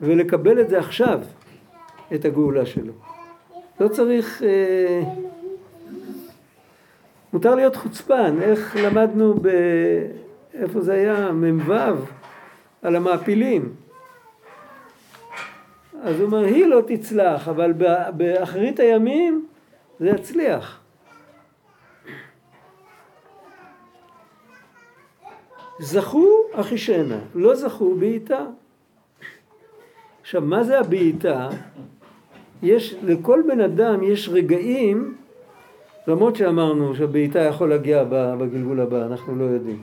ולקבל את זה עכשיו, את הגאולה שלו. לא צריך... אה, מותר להיות חוצפן, איך למדנו ב... איפה זה היה? מ"ו, על המעפילים. אז הוא אומר, היא לא תצלח, אבל באחרית הימים זה יצליח. זכו אחישנה, לא זכו בעיטה. עכשיו, מה זה הבעיטה? יש, לכל בן אדם יש רגעים, למרות שאמרנו שהבעיטה יכול להגיע בגלגול הבא, אנחנו לא יודעים.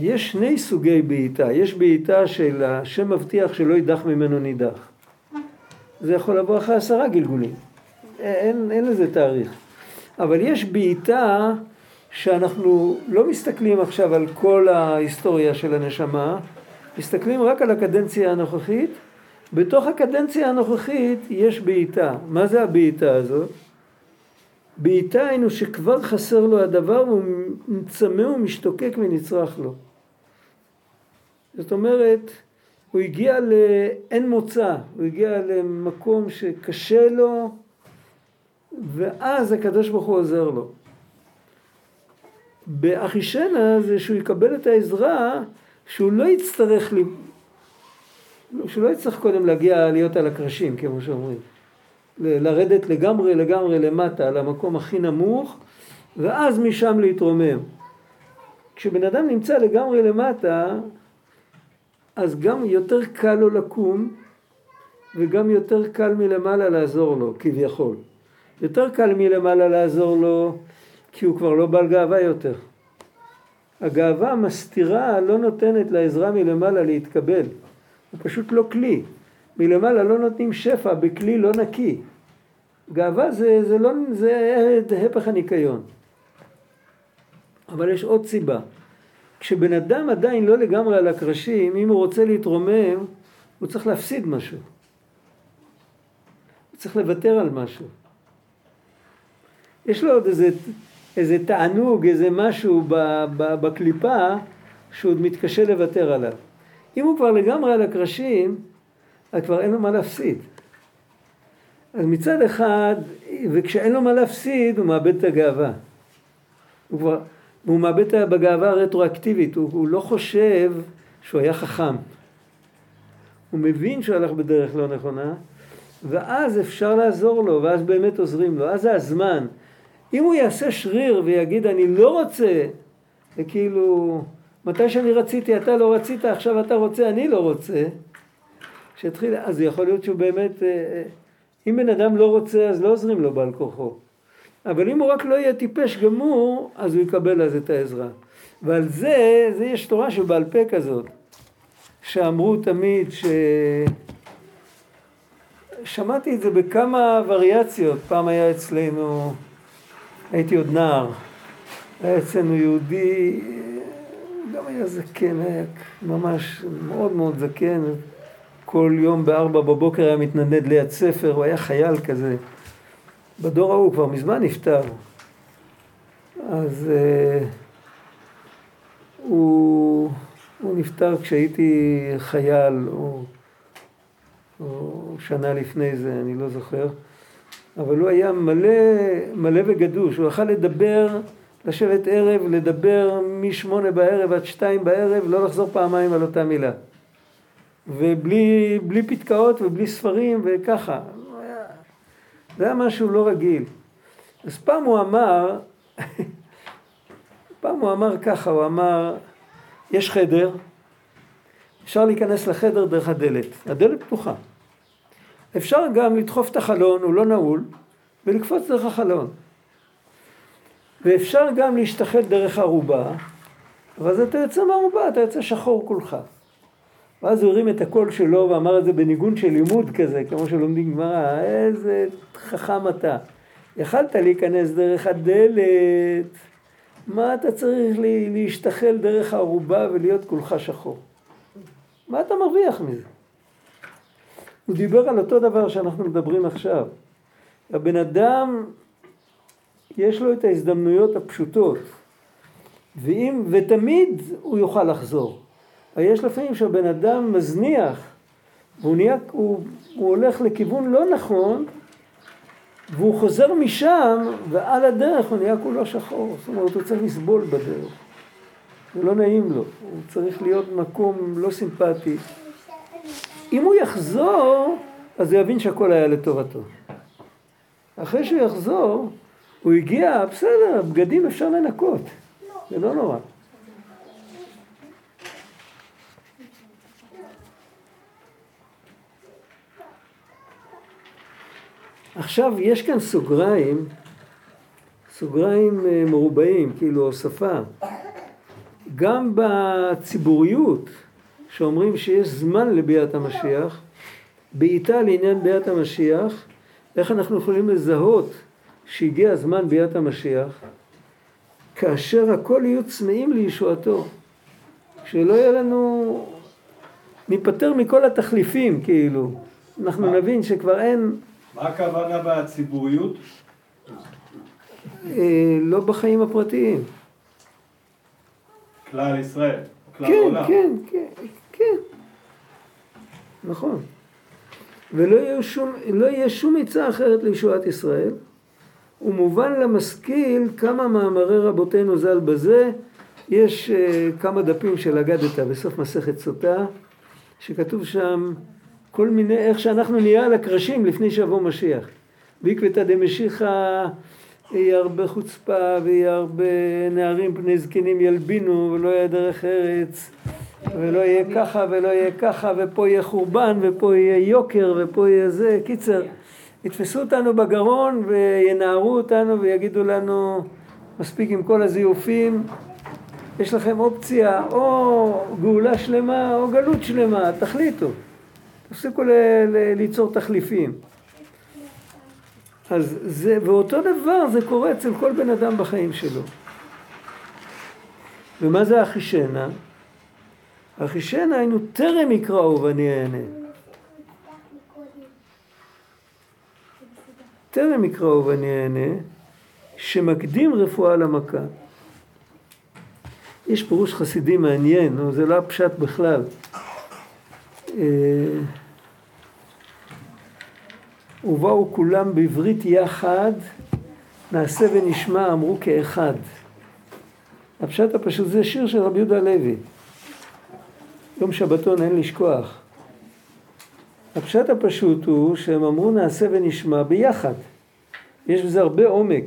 יש שני סוגי בעיטה, יש בעיטה של השם מבטיח שלא יידח ממנו נידח. זה יכול לבוא אחרי עשרה גלגולים, אין, אין לזה תאריך. אבל יש בעיטה שאנחנו לא מסתכלים עכשיו על כל ההיסטוריה של הנשמה, מסתכלים רק על הקדנציה הנוכחית. בתוך הקדנציה הנוכחית יש בעיטה. מה זה הבעיטה הזאת? בעיטה היינו שכבר חסר לו הדבר והוא מצמא ומשתוקק ונצרך לו. זאת אומרת, הוא הגיע לאין מוצא, הוא הגיע למקום שקשה לו ואז הקדוש ברוך הוא עוזר לו. באחישנה זה שהוא יקבל את העזרה שהוא לא יצטרך, לי... שהוא לא יצטרך קודם להגיע להיות על הקרשים כמו שאומרים. לרדת לגמרי לגמרי למטה למקום הכי נמוך ואז משם להתרומם. כשבן אדם נמצא לגמרי למטה אז גם יותר קל לו לקום וגם יותר קל מלמעלה לעזור לו כביכול. יותר קל מלמעלה לעזור לו כי הוא כבר לא בעל גאווה יותר. הגאווה מסתירה, לא נותנת לעזרה מלמעלה להתקבל. הוא פשוט לא כלי. מלמעלה לא נותנים שפע בכלי לא נקי. גאווה זה, זה, לא, זה הפך הניקיון. אבל יש עוד סיבה. כשבן אדם עדיין לא לגמרי על הקרשים, אם הוא רוצה להתרומם, הוא צריך להפסיד משהו. הוא צריך לוותר על משהו. יש לו עוד איזה איזה תענוג, איזה משהו בקליפה שהוא עוד מתקשה לוותר עליו. אם הוא כבר לגמרי על הקרשים, אז כבר אין לו מה להפסיד. אז מצד אחד, וכשאין לו מה להפסיד, הוא מאבד את הגאווה. הוא כבר, הוא מאבד בגאווה הרטרואקטיבית, הוא, הוא לא חושב שהוא היה חכם. הוא מבין שהוא הלך בדרך לא נכונה, ואז אפשר לעזור לו, ואז באמת עוזרים לו, אז זה הזמן. אם הוא יעשה שריר ויגיד אני לא רוצה, וכאילו מתי שאני רציתי אתה לא רצית, עכשיו אתה רוצה אני לא רוצה, שיתחיל, אז יכול להיות שהוא באמת, אה, אה, אם בן אדם לא רוצה אז לא עוזרים לו בעל כוחו. אבל אם הוא רק לא יהיה טיפש גמור, אז הוא יקבל אז את העזרה. ועל זה, זה יש תורה שבעל פה כזאת, שאמרו תמיד ש... שמעתי את זה בכמה וריאציות, פעם היה אצלנו הייתי עוד נער, היה אצלנו יהודי, גם היה זקן, היה ממש מאוד מאוד זקן, כל יום בארבע בבוקר היה מתנדנד ליד ספר, הוא היה חייל כזה. בדור ההוא כבר מזמן נפטר. אז uh, הוא, הוא נפטר כשהייתי חייל, או, או שנה לפני זה, אני לא זוכר. אבל הוא היה מלא, מלא וגדוש, הוא יכל לדבר, לשבת ערב, לדבר משמונה בערב עד שתיים בערב, לא לחזור פעמיים על אותה מילה. ובלי פתקאות ובלי ספרים וככה. זה היה משהו לא רגיל. אז פעם הוא אמר, [LAUGHS] פעם הוא אמר ככה, הוא אמר, יש חדר, אפשר להיכנס לחדר דרך הדלת, הדלת פתוחה. אפשר גם לדחוף את החלון, הוא לא נעול, ולקפוץ דרך החלון. ואפשר גם להשתחל דרך ערובה, ואז אתה יוצא מהערובה, אתה יוצא שחור כולך. ואז הוא הרים את הקול שלו ואמר את זה בניגון של לימוד כזה, כמו שלומדים גמרא, איזה חכם אתה. יכלת להיכנס דרך הדלת, מה אתה צריך להשתחל דרך הערובה ולהיות כולך שחור? מה אתה מרוויח מזה? הוא דיבר על אותו דבר שאנחנו מדברים עכשיו. הבן אדם, יש לו את ההזדמנויות הפשוטות. ואם, ותמיד הוא יוכל לחזור. יש לפעמים שהבן אדם מזניח, והוא נהיה, הוא, הוא הולך לכיוון לא נכון, והוא חוזר משם, ועל הדרך הוא נהיה כולו שחור. זאת אומרת, הוא צריך לסבול בדרך. זה לא נעים לו, הוא צריך להיות מקום לא סימפטי. אם הוא יחזור, אז הוא יבין שהכל היה לטובתו. אחרי שהוא יחזור, הוא הגיע, בסדר, בגדים אפשר לנקות, זה לא נורא. עכשיו יש כאן סוגריים, סוגריים אה, מרובעים, כאילו הוספה. גם בציבוריות, שאומרים שיש זמן לביאת המשיח, בעיטה לעניין ביאת המשיח, איך אנחנו יכולים לזהות שהגיע הזמן ביאת המשיח, כאשר הכל יהיו צמאים לישועתו, שלא יהיה לנו, ניפטר מכל התחליפים כאילו, אנחנו נבין שכבר אין... מה הכוונה בציבוריות? אה, לא בחיים הפרטיים. כלל ישראל, כלל כן. כן, כן, כן, נכון. ולא יהיה שום, לא יהיה שום עצה אחרת לישועת ישראל. ומובן למשכיל כמה מאמרי רבותינו ז"ל בזה, יש uh, כמה דפים של אגדתא בסוף מסכת סוטה, שכתוב שם כל מיני, איך שאנחנו נהיה על הקרשים לפני שיבוא משיח. בעקבתא דמשיחא יהיה הרבה חוצפה ויהיה הרבה נערים פני זקנים ילבינו ולא יהיה דרך ארץ ולא יהיה ככה ולא יהיה ככה ופה יהיה חורבן ופה יהיה יוקר ופה יהיה זה. קיצר, יתפסו אותנו בגרון וינערו אותנו ויגידו לנו מספיק עם כל הזיופים יש לכם אופציה או גאולה שלמה או גלות שלמה, תחליטו. תפסיקו ל- ל- ליצור תחליפים. אז זה, ואותו דבר זה קורה אצל כל בן אדם בחיים שלו. ומה זה אחישנה? אחישנה היינו טרם יקראו ואני אענה. טרם יקראו ואני אענה, שמקדים רפואה למכה. יש פירוש חסידי מעניין, נו, זה לא הפשט בכלל. אה, ובאו כולם בברית יחד, נעשה ונשמע, אמרו כאחד. הפשט הפשוט זה שיר של רבי יהודה הלוי. יום שבתון אין לשכוח. הפשט הפשוט הוא שהם אמרו נעשה ונשמע ביחד. יש בזה הרבה עומק.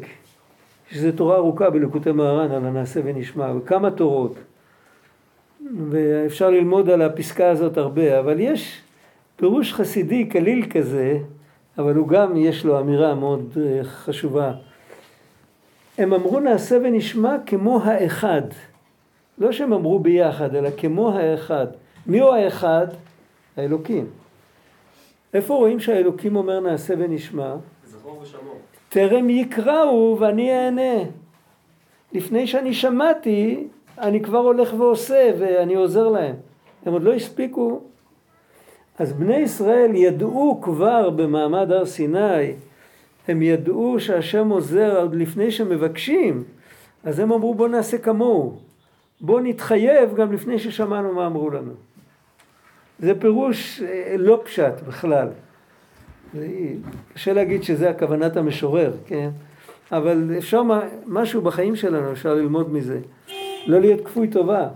יש איזו תורה ארוכה בלקוטי מהר"ן על הנעשה ונשמע, וכמה תורות. ואפשר ללמוד על הפסקה הזאת הרבה, אבל יש פירוש חסידי קליל כזה, אבל הוא גם יש לו אמירה מאוד אה, חשובה. הם אמרו נעשה ונשמע כמו האחד. לא שהם אמרו ביחד, אלא כמו האחד. מי הוא האחד? האלוקים. איפה רואים שהאלוקים אומר נעשה ונשמע? טרם יקראו ואני אענה. לפני שאני שמעתי, אני כבר הולך ועושה ואני עוזר להם. הם עוד לא הספיקו. אז בני ישראל ידעו כבר במעמד הר סיני, הם ידעו שהשם עוזר עוד לפני שמבקשים, אז הם אמרו בוא נעשה כמוהו. בוא נתחייב גם לפני ששמענו מה אמרו לנו. זה פירוש אה, לא פשט בכלל. קשה להגיד שזה הכוונת המשורר, כן? אבל אפשר משהו בחיים שלנו, אפשר ללמוד מזה. לא להיות כפוי טובה.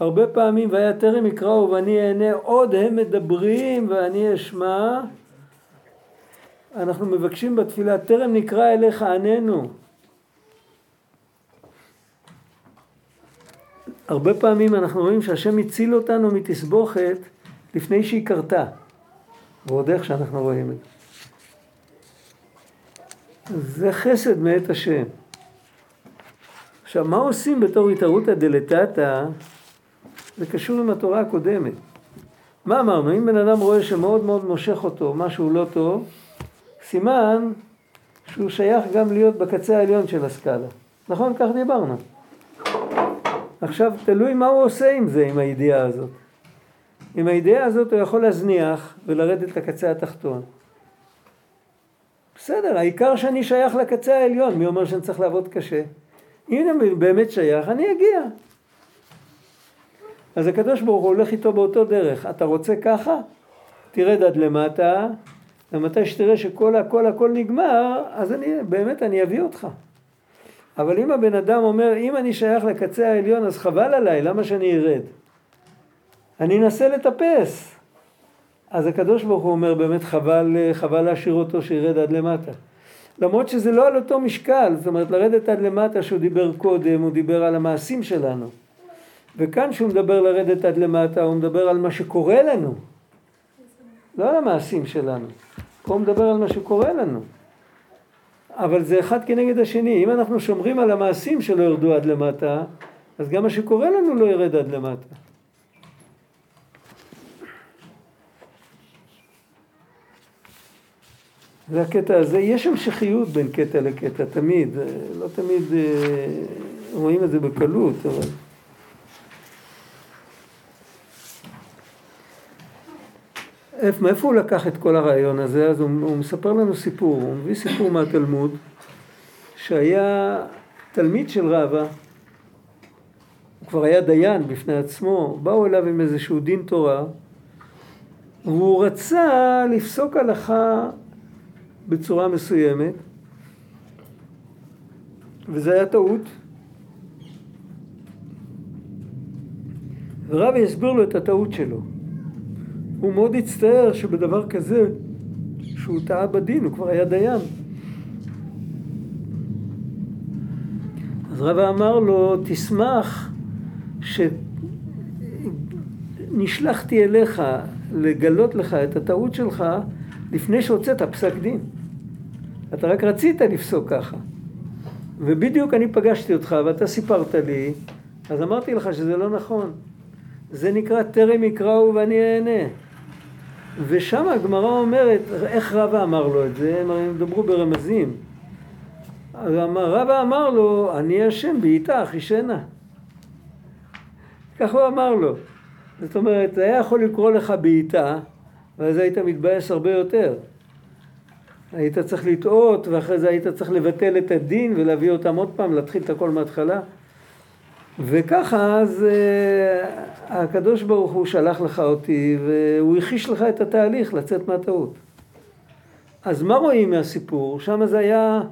הרבה פעמים, והיה טרם יקראו ואני אענה, עוד הם מדברים ואני אשמע. אנחנו מבקשים בתפילה, טרם נקרא אליך עננו. הרבה פעמים אנחנו רואים שהשם הציל אותנו מתסבוכת לפני שהיא קרתה. ועוד איך שאנחנו רואים את זה. זה חסד מאת השם. עכשיו, מה עושים בתור התערותא דלתתא? זה קשור עם התורה הקודמת. מה אמרנו? אם בן אדם רואה שמאוד מאוד מושך אותו משהו לא טוב, סימן שהוא שייך גם להיות בקצה העליון של הסקאלה. נכון? כך דיברנו. עכשיו, תלוי מה הוא עושה עם זה, עם הידיעה הזאת. עם הידיעה הזאת הוא יכול להזניח ולרדת לקצה התחתון. בסדר, העיקר שאני שייך לקצה העליון, מי אומר שאני צריך לעבוד קשה? אם אני באמת שייך, אני אגיע. אז הקדוש ברוך הוא הולך איתו באותו דרך. אתה רוצה ככה? תרד עד למטה, ומתי שתראה שכל הכל הכל נגמר, אז אני, באמת אני אביא אותך. אבל אם הבן אדם אומר, אם אני שייך לקצה העליון, אז חבל עליי, למה שאני ארד? אני אנסה לטפס. אז הקדוש ברוך הוא אומר, באמת חבל, חבל להשאיר אותו שירד עד למטה. למרות שזה לא על אותו משקל, זאת אומרת לרדת עד למטה שהוא דיבר קודם, הוא דיבר על המעשים שלנו. וכאן שהוא מדבר לרדת עד למטה, הוא מדבר על מה שקורה לנו, לא על המעשים שלנו. פה הוא מדבר על מה שקורה לנו. אבל זה אחד כנגד השני. אם אנחנו שומרים על המעשים שלא ירדו עד למטה, אז גם מה שקורה לנו לא ירד עד למטה. זה הקטע הזה, יש המשכיות בין קטע לקטע, תמיד, לא תמיד אה, רואים את זה בקלות, אבל... מאיפה הוא לקח את כל הרעיון הזה? אז הוא, הוא מספר לנו סיפור, הוא מביא סיפור מהתלמוד, שהיה תלמיד של רבא, הוא כבר היה דיין בפני עצמו, באו אליו עם איזשהו דין תורה, והוא רצה לפסוק הלכה בצורה מסוימת, וזה היה טעות. ורבי הסביר לו את הטעות שלו. הוא מאוד הצטער שבדבר כזה, שהוא טעה בדין, הוא כבר היה דיין. אז רבא אמר לו, תשמח שנשלחתי אליך לגלות לך את הטעות שלך לפני שהוצאת פסק דין. אתה רק רצית לפסוק ככה. ובדיוק אני פגשתי אותך ואתה סיפרת לי, אז אמרתי לך שזה לא נכון. זה נקרא טרם יקראו ואני אענה. ושם הגמרא אומרת, איך רבא אמר לו את זה? הם הרי דברו ברמזים. רבא אמר לו, אני אשם בעיטה אחישנה. כך הוא אמר לו. זאת אומרת, היה יכול לקרוא לך בעיטה, ואז היית מתבאס הרבה יותר. היית צריך לטעות, ואחרי זה היית צריך לבטל את הדין ולהביא אותם עוד פעם, להתחיל את הכל מההתחלה. וככה אז uh, הקדוש ברוך הוא שלח לך אותי והוא הכיש לך את התהליך לצאת מהטעות. אז מה רואים מהסיפור? שם זה היה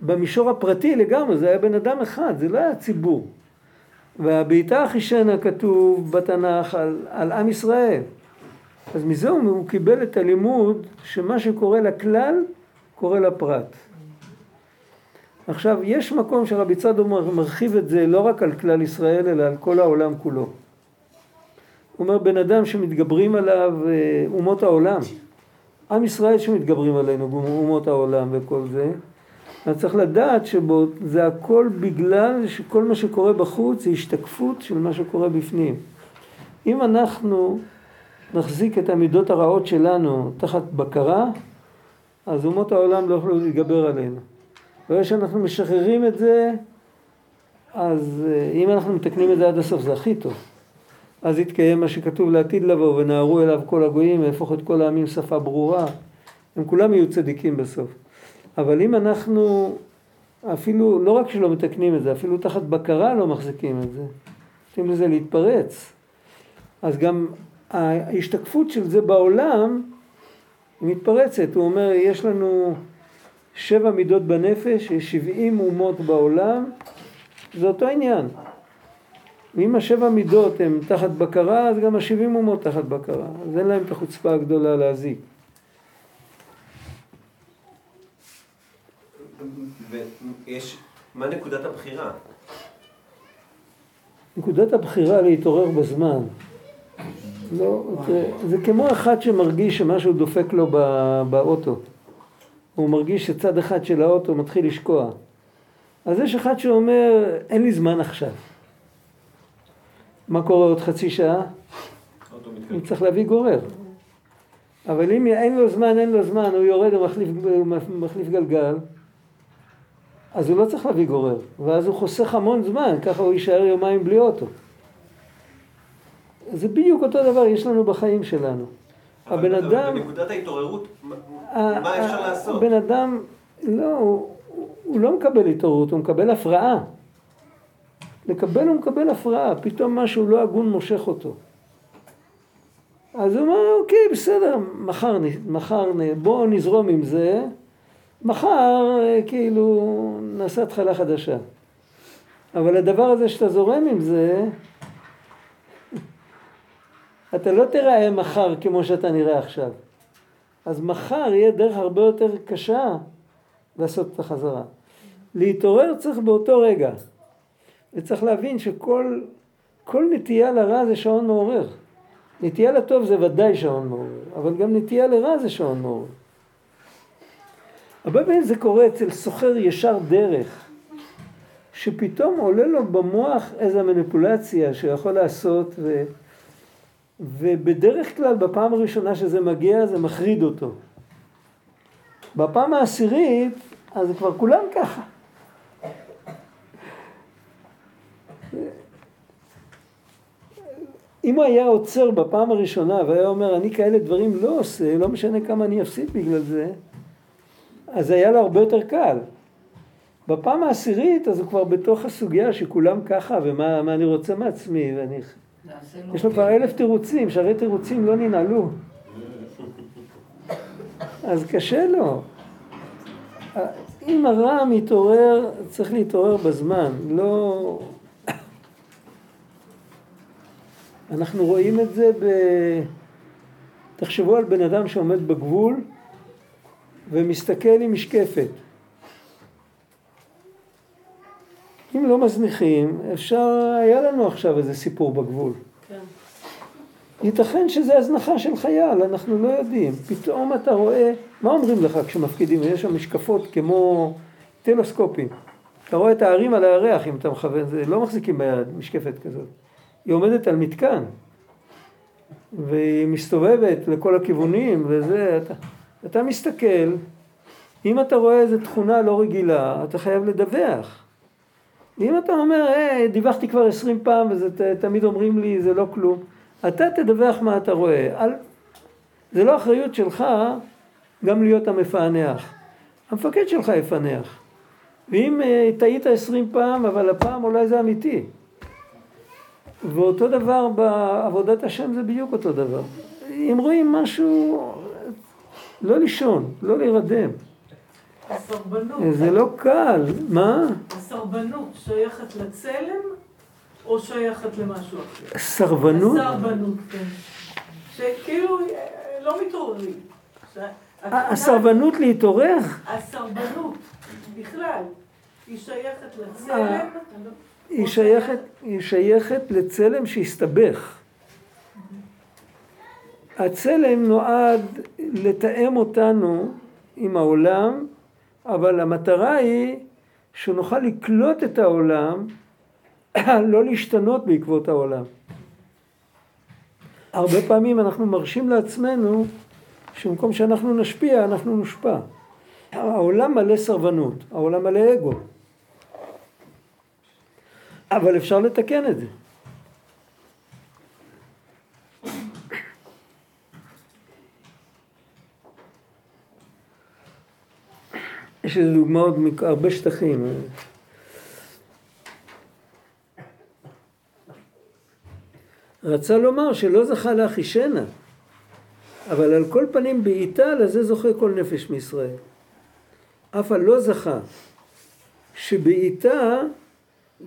במישור הפרטי לגמרי, זה היה בן אדם אחד, זה לא היה ציבור. והבעיטה החישנה כתוב בתנ"ך על, על עם ישראל. אז מזה הוא קיבל את הלימוד שמה שקורה לכלל קורה לפרט. עכשיו, יש מקום שרבי צדו מרחיב את זה לא רק על כלל ישראל, אלא על כל העולם כולו. הוא אומר, בן אדם שמתגברים עליו אה, אומות העולם, עם ישראל שמתגברים עלינו, אומות העולם וכל זה, אז צריך לדעת שזה הכל בגלל שכל מה שקורה בחוץ זה השתקפות של מה שקורה בפנים. אם אנחנו נחזיק את המידות הרעות שלנו תחת בקרה, אז אומות העולם לא יוכלו להתגבר עלינו. ברגע שאנחנו משחררים את זה, אז אה, אם אנחנו מתקנים את זה עד הסוף זה הכי טוב. אז יתקיים מה שכתוב לעתיד לבוא, ונערו אליו כל הגויים, ויהפוך את כל העמים שפה ברורה. הם כולם יהיו צדיקים בסוף. אבל אם אנחנו אפילו, לא רק שלא מתקנים את זה, אפילו תחת בקרה לא מחזיקים את זה, נותנים לזה להתפרץ. אז גם ההשתקפות של זה בעולם מתפרצת. הוא אומר, יש לנו שבע מידות בנפש, יש שבעים אומות בעולם, זה אותו עניין. ואם השבע מידות הן תחת בקרה, אז גם השבעים אומות תחת בקרה. אז אין להם את החוצפה הגדולה להזיק. ויש, מה נקודת הבחירה? נקודת הבחירה להתעורר בזמן. לא, זה, זה כמו אחד שמרגיש שמשהו דופק לו באוטו. הוא מרגיש שצד אחד של האוטו מתחיל לשקוע. אז יש אחד שאומר, אין לי זמן עכשיו. מה קורה עוד חצי שעה? הוא צריך להביא גורר. אבל אם אין לו זמן, אין לו זמן, הוא יורד ומחליף מחליף גלגל, אז הוא לא צריך להביא גורר. ואז הוא חוסך המון זמן, ככה הוא יישאר יומיים בלי אוטו. זה בדיוק אותו דבר יש לנו בחיים שלנו. הבן אדם... בנקודת ההתעוררות, מה אפשר לעשות? הבן אדם, לא, הוא, לא מקבל התעוררות, הוא מקבל הפרעה. לקבל הוא מקבל הפרעה, פתאום משהו לא הגון מושך אותו. אז הוא אומר, אוקיי, בסדר, מחר, מחר בואו נזרום עם זה, מחר אה, כאילו נעשה התחלה חדשה. אבל הדבר הזה שאתה זורם עם זה, אתה לא תראה מחר כמו שאתה נראה עכשיו. אז מחר יהיה דרך הרבה יותר קשה לעשות את החזרה. להתעורר צריך באותו רגע. וצריך להבין שכל כל נטייה לרע זה שעון מעורר. נטייה לטוב זה ודאי שעון מעורר, אבל גם נטייה לרע זה שעון מעורר. הרבה פעמים זה קורה אצל סוחר ישר דרך, שפתאום עולה לו במוח איזו מניפולציה שהוא יכול לעשות, ו... ובדרך כלל בפעם הראשונה שזה מגיע זה מחריד אותו. בפעם העשירית, אז כבר כולם ככה. אם הוא היה עוצר בפעם הראשונה והיה אומר, אני כאלה דברים לא עושה, לא משנה כמה אני אפסיד בגלל זה, אז היה לו הרבה יותר קל. בפעם העשירית, אז הוא כבר בתוך הסוגיה שכולם ככה, ומה אני רוצה מעצמי, ואני... יש לו כבר אלף תירוצים, שהרי תירוצים לא ננעלו. אז קשה לו. אם הרע מתעורר, צריך להתעורר בזמן, לא... אנחנו רואים את זה ב... תחשבו על בן אדם שעומד בגבול ומסתכל עם משקפת. אם לא מזניחים, אפשר, היה לנו עכשיו איזה סיפור בגבול. כן. ייתכן שזה הזנחה של חייל, אנחנו לא יודעים. פתאום אתה רואה, מה אומרים לך כשמפקידים? יש שם משקפות כמו טלוסקופים. אתה רואה את הערים על הירח אם אתה מכוון, זה לא מחזיקים ביד משקפת כזאת. היא עומדת על מתקן, והיא מסתובבת לכל הכיוונים, וזה, אתה, אתה מסתכל, אם אתה רואה איזו תכונה לא רגילה, אתה חייב לדווח. אם אתה אומר, היי, דיווחתי כבר עשרים פעם, ותמיד אומרים לי, זה לא כלום, אתה תדווח מה אתה רואה. על... זה לא אחריות שלך גם להיות המפענח. המפקד שלך יפענח. ואם uh, טעית עשרים פעם, אבל הפעם אולי זה אמיתי. ואותו דבר בעבודת השם זה בדיוק אותו דבר. אם רואים משהו, לא לישון, לא להירדם. הסרבנות. זה לא קל, מה? הסרבנות שייכת לצלם או שייכת למשהו אחר? סרבנות? הסרבנות, כן. שכאילו לא מתעוררים. הסרבנות להתעורר? הסרבנות, בכלל, היא שייכת לצלם. היא שייכת, היא שייכת לצלם שהסתבך. הצלם נועד לתאם אותנו עם העולם, אבל המטרה היא שנוכל לקלוט את העולם, [CLEARS THROAT] לא להשתנות בעקבות העולם. הרבה פעמים אנחנו מרשים לעצמנו שבמקום שאנחנו נשפיע, אנחנו נושפע. העולם מלא סרבנות, העולם מלא אגו. אבל אפשר לתקן את זה. יש איזה דוגמאות מהרבה שטחים. רצה לומר שלא זכה לאחישנה, אבל על כל פנים בעיטה לזה זוכה כל נפש מישראל. אף על לא זכה, שבעיטה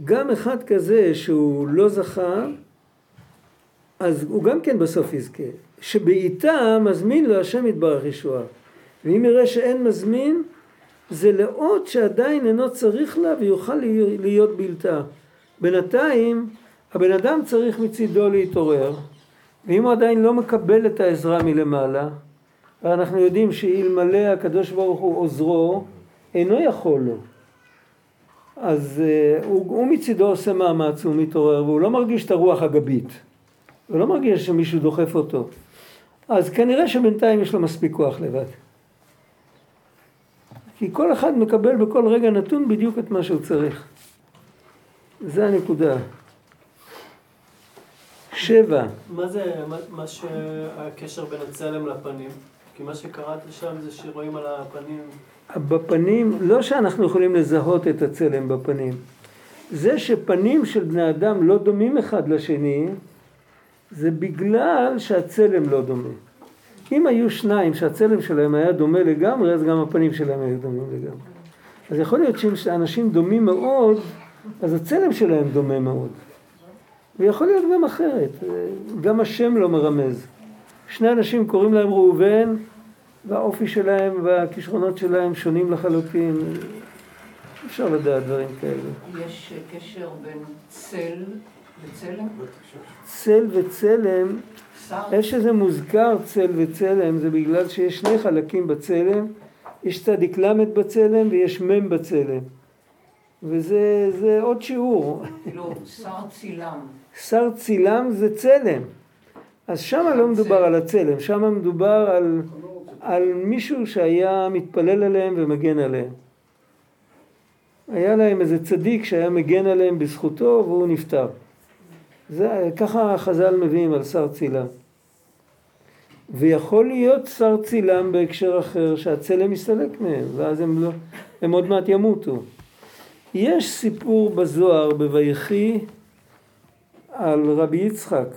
גם אחד כזה שהוא לא זכה, אז הוא גם כן בסוף יזכה. שבעיטה מזמין לו השם יתברך ישועה. ואם יראה שאין מזמין, זה לאות שעדיין אינו צריך לה ויוכל להיות בלתה. בינתיים הבן אדם צריך מצידו להתעורר, ואם הוא עדיין לא מקבל את העזרה מלמעלה, ואנחנו יודעים שאלמלא הקדוש ברוך הוא עוזרו, אינו יכול לו. אז uh, הוא, הוא מצידו עושה מאמץ, הוא מתעורר, והוא לא מרגיש את הרוח הגבית. הוא לא מרגיש שמישהו דוחף אותו. אז כנראה שבינתיים יש לו מספיק כוח לבד. כי כל אחד מקבל בכל רגע נתון בדיוק את מה שהוא צריך. זה הנקודה. שבע. מה זה, מה, מה שהקשר בין הצלם לפנים? כי מה שקראתי שם זה שרואים על הפנים... בפנים, לא שאנחנו יכולים לזהות את הצלם בפנים. זה שפנים של בני אדם לא דומים אחד לשני, זה בגלל שהצלם לא דומה. אם היו שניים שהצלם שלהם היה דומה לגמרי, אז גם הפנים שלהם היו דומים לגמרי. אז יכול להיות שאם אנשים דומים מאוד, אז הצלם שלהם דומה מאוד. ויכול להיות גם אחרת, גם השם לא מרמז. שני אנשים קוראים להם ראובן, והאופי שלהם והכישרונות שלהם שונים לחלוטין. אפשר לדעת דברים כאלה. יש קשר בין צל וצלם? צל וצלם, איך שזה מוזכר צל וצלם זה בגלל שיש שני חלקים בצלם, יש צדיק ל' בצלם ויש מ' בצלם. וזה עוד שיעור. כאילו, שר צילם. שר צילם זה צלם. אז שם לא מדובר על הצלם, שם מדובר על, על מישהו שהיה מתפלל עליהם ומגן עליהם. היה להם איזה צדיק שהיה מגן עליהם בזכותו והוא נפטר. זה, ככה חז"ל מביאים על שר צילם. ויכול להיות שר צילם בהקשר אחר שהצלם יסתלק מהם ואז הם, לא, הם עוד מעט ימותו. יש סיפור בזוהר בויחי על רבי יצחק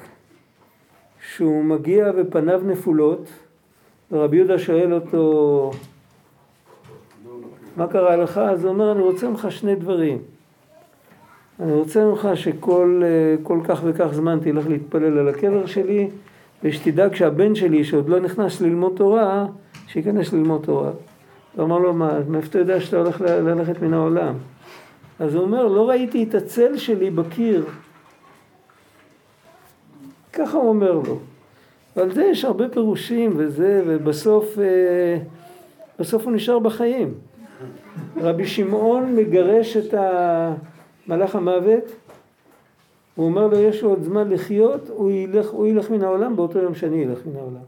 שהוא מגיע ופניו נפולות ורבי יהודה שואל אותו מה קרה לך? אז הוא אומר אני רוצה ממך שני דברים אני רוצה ממך שכל כל כך וכך זמן תלך להתפלל על הקבר שלי ושתדאג שהבן שלי שעוד לא נכנס ללמוד תורה שייכנס ללמוד תורה. הוא אמר לו מה, מאיפה אתה יודע שאתה הולך ללכת מן העולם? אז הוא אומר לא ראיתי את הצל שלי בקיר ככה הוא אומר לו. ועל זה יש הרבה פירושים וזה, ובסוף אה, בסוף הוא נשאר בחיים. רבי שמעון מגרש את מלאך המוות, הוא אומר לו יש לו עוד זמן לחיות, הוא ילך, הוא ילך מן העולם באותו יום שאני אלך מן העולם.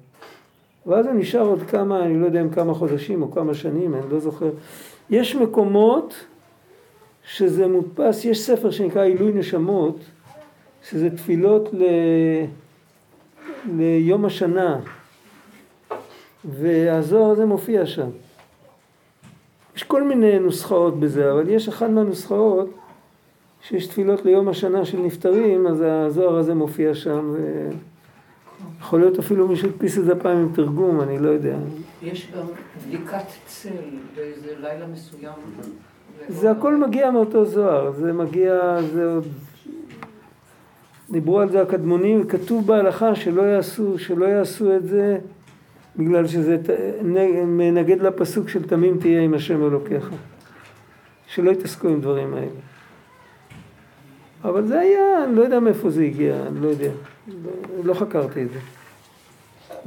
ואז הוא נשאר עוד כמה, אני לא יודע אם כמה חודשים או כמה שנים, אני לא זוכר. יש מקומות שזה מודפס, יש ספר שנקרא עילוי נשמות, שזה תפילות ל... ליום השנה, והזוהר הזה מופיע שם. יש כל מיני נוסחאות בזה, אבל יש אחת מהנוסחאות שיש תפילות ליום השנה של נפטרים, אז הזוהר הזה מופיע שם, ויכול להיות אפילו מישהו הדפיס את זה פעם עם תרגום, אני לא יודע. יש גם בדיקת צל באיזה לילה מסוים. זה הכל מגיע מאותו זוהר, זה מגיע, זה עוד דיברו על זה הקדמונים, כתוב בהלכה שלא יעשו, שלא יעשו את זה בגלל שזה מנגד לפסוק של תמים תהיה עם השם אלוקיך. שלא יתעסקו עם דברים האלה. אבל זה היה, אני לא יודע מאיפה זה הגיע, אני לא יודע. לא חקרתי את זה.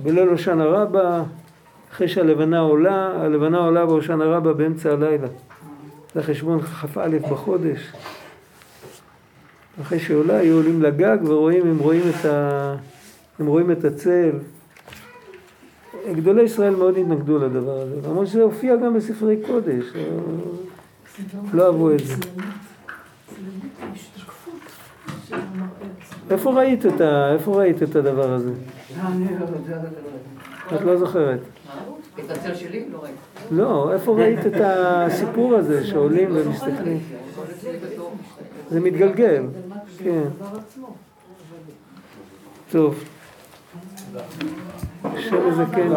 בליל הושענא רבה, אחרי שהלבנה עולה, הלבנה עולה בהושענא רבה באמצע הלילה. זה חשבון כ"א בחודש. אחרי שעולה היו עולים לגג ורואים, הם רואים את, ה... הם רואים את הצל. גדולי ישראל מאוד התנגדו לדבר הזה, למרות שזה הופיע גם בספרי קודש, לא אהבו את זה. איפה ראית את, ה... איפה ראית את הדבר הזה? את לא זוכרת. את הצל שלי? לא ראיתי. לא, איפה ראית את הסיפור הזה שעולים ומסתכלים? זה מתגלגל, כן. טוב. עכשיו זה כן.